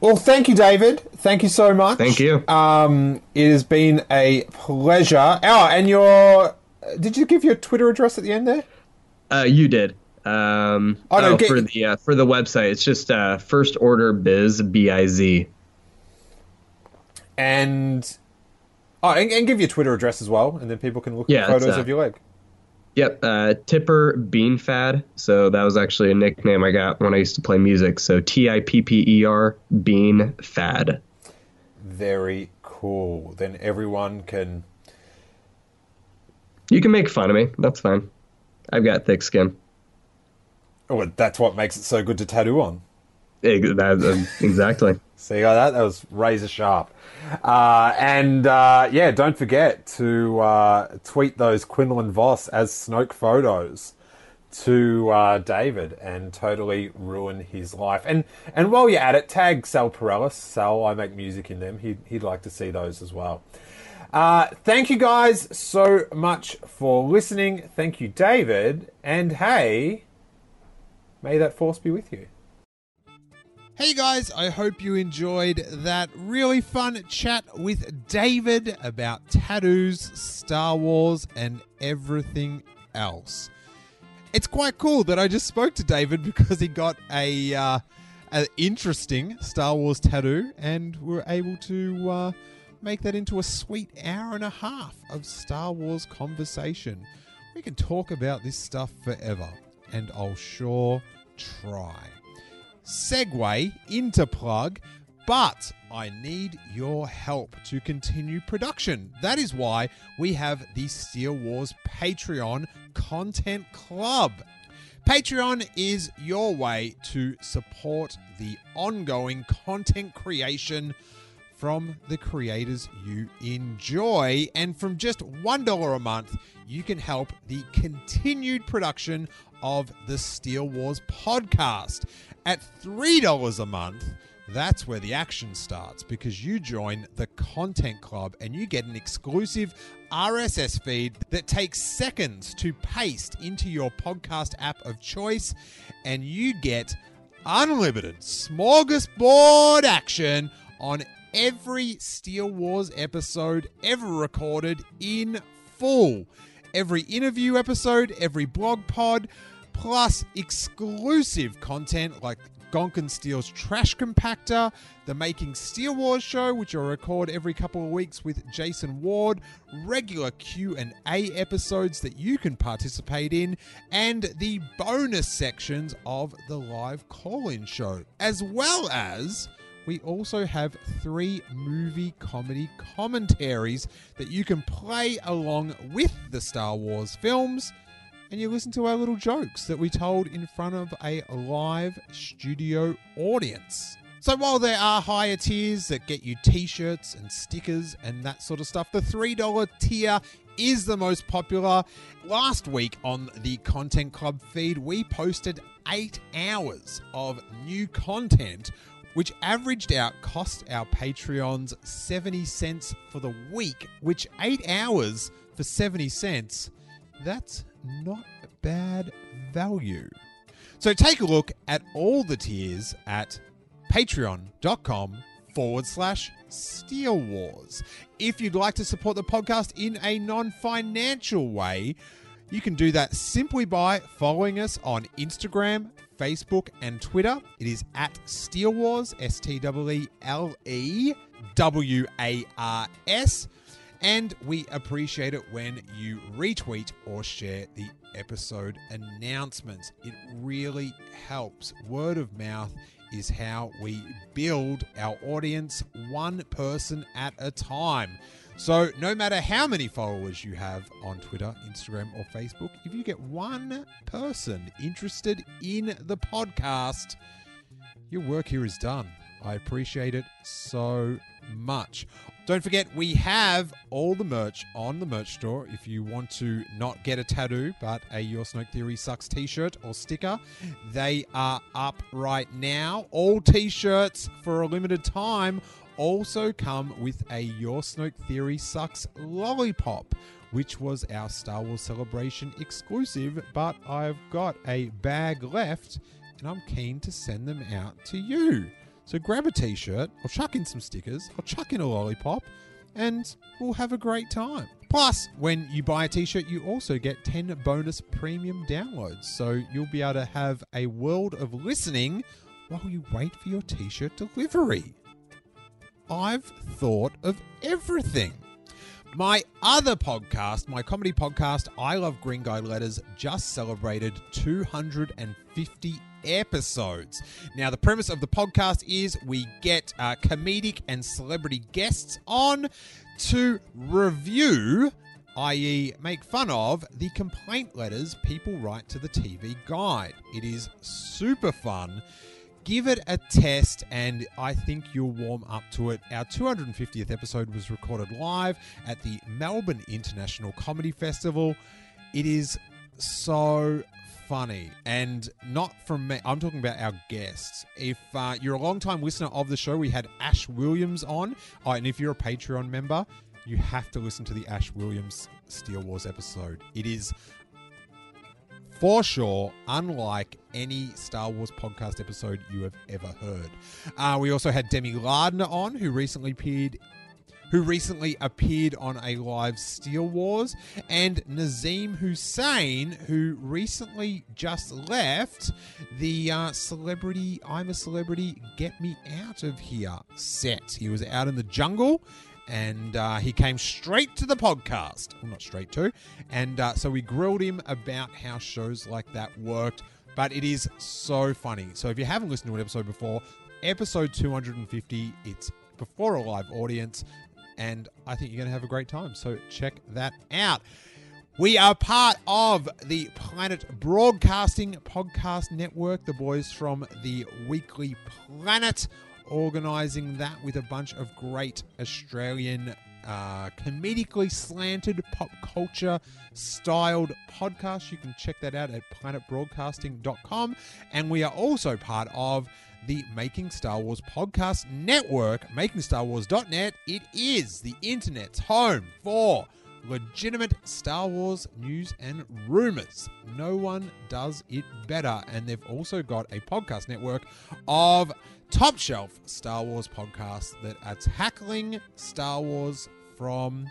well, thank you, David. Thank you so much. Thank you. Um, it has been a pleasure. Oh, and your did you give your Twitter address at the end there? Uh, you did. Um, Oh, no, oh, get- for the uh, for the website, it's just uh, First Order Biz B I Z. And oh, and, and give your Twitter address as well, and then people can look Yeah, at photos uh, of your leg. Yep, uh, Tipper Bean Fad. So that was actually a nickname I got when I used to play music. So T I P P E R Bean Fad. Very cool. Then everyone can. You can make fun of me. That's fine. I've got thick skin. Oh, that's what makes it so good to tattoo on. That- uh, exactly. See how that? That was razor sharp. Uh, and uh, yeah, don't forget to uh, tweet those Quinlan Vos as Snoke photos to uh, David and totally ruin his life. And and while you're at it, tag Sal Perellis. Sal, I make music in them. He'd, he'd like to see those as well. Uh, thank you guys so much for listening. Thank you, David. And hey, may that force be with you. Hey guys, I hope you enjoyed that really fun chat with David about tattoos, Star Wars, and everything else. It's quite cool that I just spoke to David because he got a uh, an interesting Star Wars tattoo, and we're able to uh, make that into a sweet hour and a half of Star Wars conversation. We can talk about this stuff forever, and I'll sure try segue into plug, but I need your help to continue production. That is why we have the Steele Wars Patreon Content Club. Patreon is your way to support the ongoing content creation from the creators you enjoy. And from just $1 a month, you can help the continued production of the Steele Wars podcast. At $3 a month, that's where the action starts because you join the Content Club and you get an exclusive RSS feed that takes seconds to paste into your podcast app of choice, and you get unlimited smorgasbord action on every Steele Wars episode ever recorded in full. Every interview episode, every blog pod, plus exclusive content like Gonkin Steele's Trash Compactor, the Making Steele Wars show, which I record every couple of weeks with Jason Ward, regular Q&A episodes that you can participate in, and the bonus sections of the live call-in show, as well as we also have three movie comedy commentaries that you can play along with the Star Wars films and you listen to our little jokes that we told in front of a live studio audience. So while there are higher tiers that get you t-shirts and stickers and that sort of stuff, the $3 tier is the most popular. Last week on the Content Club feed, we posted 8 hours of new content which averaged out cost our Patreons 70 cents for the week, which 8 hours for 70 cents that's not bad value. So take a look at all the tiers at patreon.com forward slash Steele Wars. If you'd like to support the podcast in a non financial way, you can do that simply by following us on Instagram, Facebook, and Twitter. It is at Steele Wars, S T E E L E W A R S. And we appreciate it when you retweet or share the episode announcements. It really helps. Word of mouth is how we build our audience one person at a time. So, no matter how many followers you have on Twitter, Instagram, or Facebook, if you get one person interested in the podcast, your work here is done. I appreciate it so much. Don't forget, we have all the merch on the merch store. If you want to not get a tattoo, but a Your Snoke Theory Sucks t shirt or sticker, they are up right now. All t shirts for a limited time also come with a Your Snoke Theory Sucks lollipop, which was our Star Wars Celebration exclusive, but I've got a bag left and I'm keen to send them out to you. So grab a t shirt, I'll chuck in some stickers, I'll chuck in a lollipop, and we'll have a great time. Plus, when you buy a t shirt, you also get 10 bonus premium downloads. So you'll be able to have a world of listening while you wait for your t shirt delivery. I've thought of everything. My other podcast, my comedy podcast, I Love Green Guide Letters, just celebrated 250 episodes. Now, the premise of the podcast is we get uh, comedic and celebrity guests on to review, i.e., make fun of, the complaint letters people write to the TV guide. It is super fun. Give it a test, and I think you'll warm up to it. Our 250th episode was recorded live at the Melbourne International Comedy Festival. It is so funny and not from me. I'm talking about our guests. If uh, you're a long time listener of the show, we had Ash Williams on. Oh, and if you're a Patreon member, you have to listen to the Ash Williams Steele Wars episode. It is for sure unlike any Star Wars podcast episode you have ever heard. Uh, we also had Demi Lardner on, who recently appeared who recently appeared on a live Steele Wars, and Nazeem Hussain, who recently just left the uh, celebrity I'm a Celebrity Get Me Out of Here set. He was out in the jungle. And uh, he came straight to the podcast. Well, not straight to. And uh, so we grilled him about how shows like that worked. But it is so funny. So if you haven't listened to an episode before, episode 250, it's before a live audience and I think you're going to have a great time. So check that out. We are part of the Planet Broadcasting Podcast Network, the boys from the Weekly Planet, organizing that with a bunch of great Australian uh, comedically slanted pop culture styled podcasts. You can check that out at planetbroadcasting.com. And we are also part of the Making Star Wars podcast network, makingstarwars.net. It is the internet's home for legitimate Star Wars news and rumors. No one does it better. And they've also got a podcast network of top shelf Star Wars podcasts that are tackling Star Wars from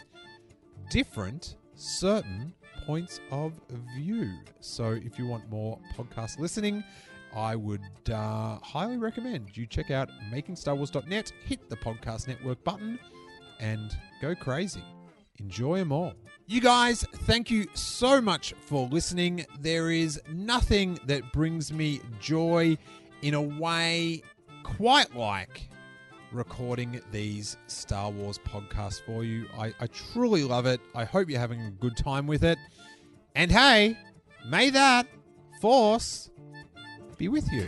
different, certain points of view. So if you want more podcast listening, I would uh, highly recommend you check out makingstarwars.net, hit the podcast network button, and go crazy. Enjoy them all. You guys, thank you so much for listening. There is nothing that brings me joy in a way quite like recording these Star Wars podcasts for you. I, I truly love it. I hope you're having a good time with it. And hey, may that force be with you.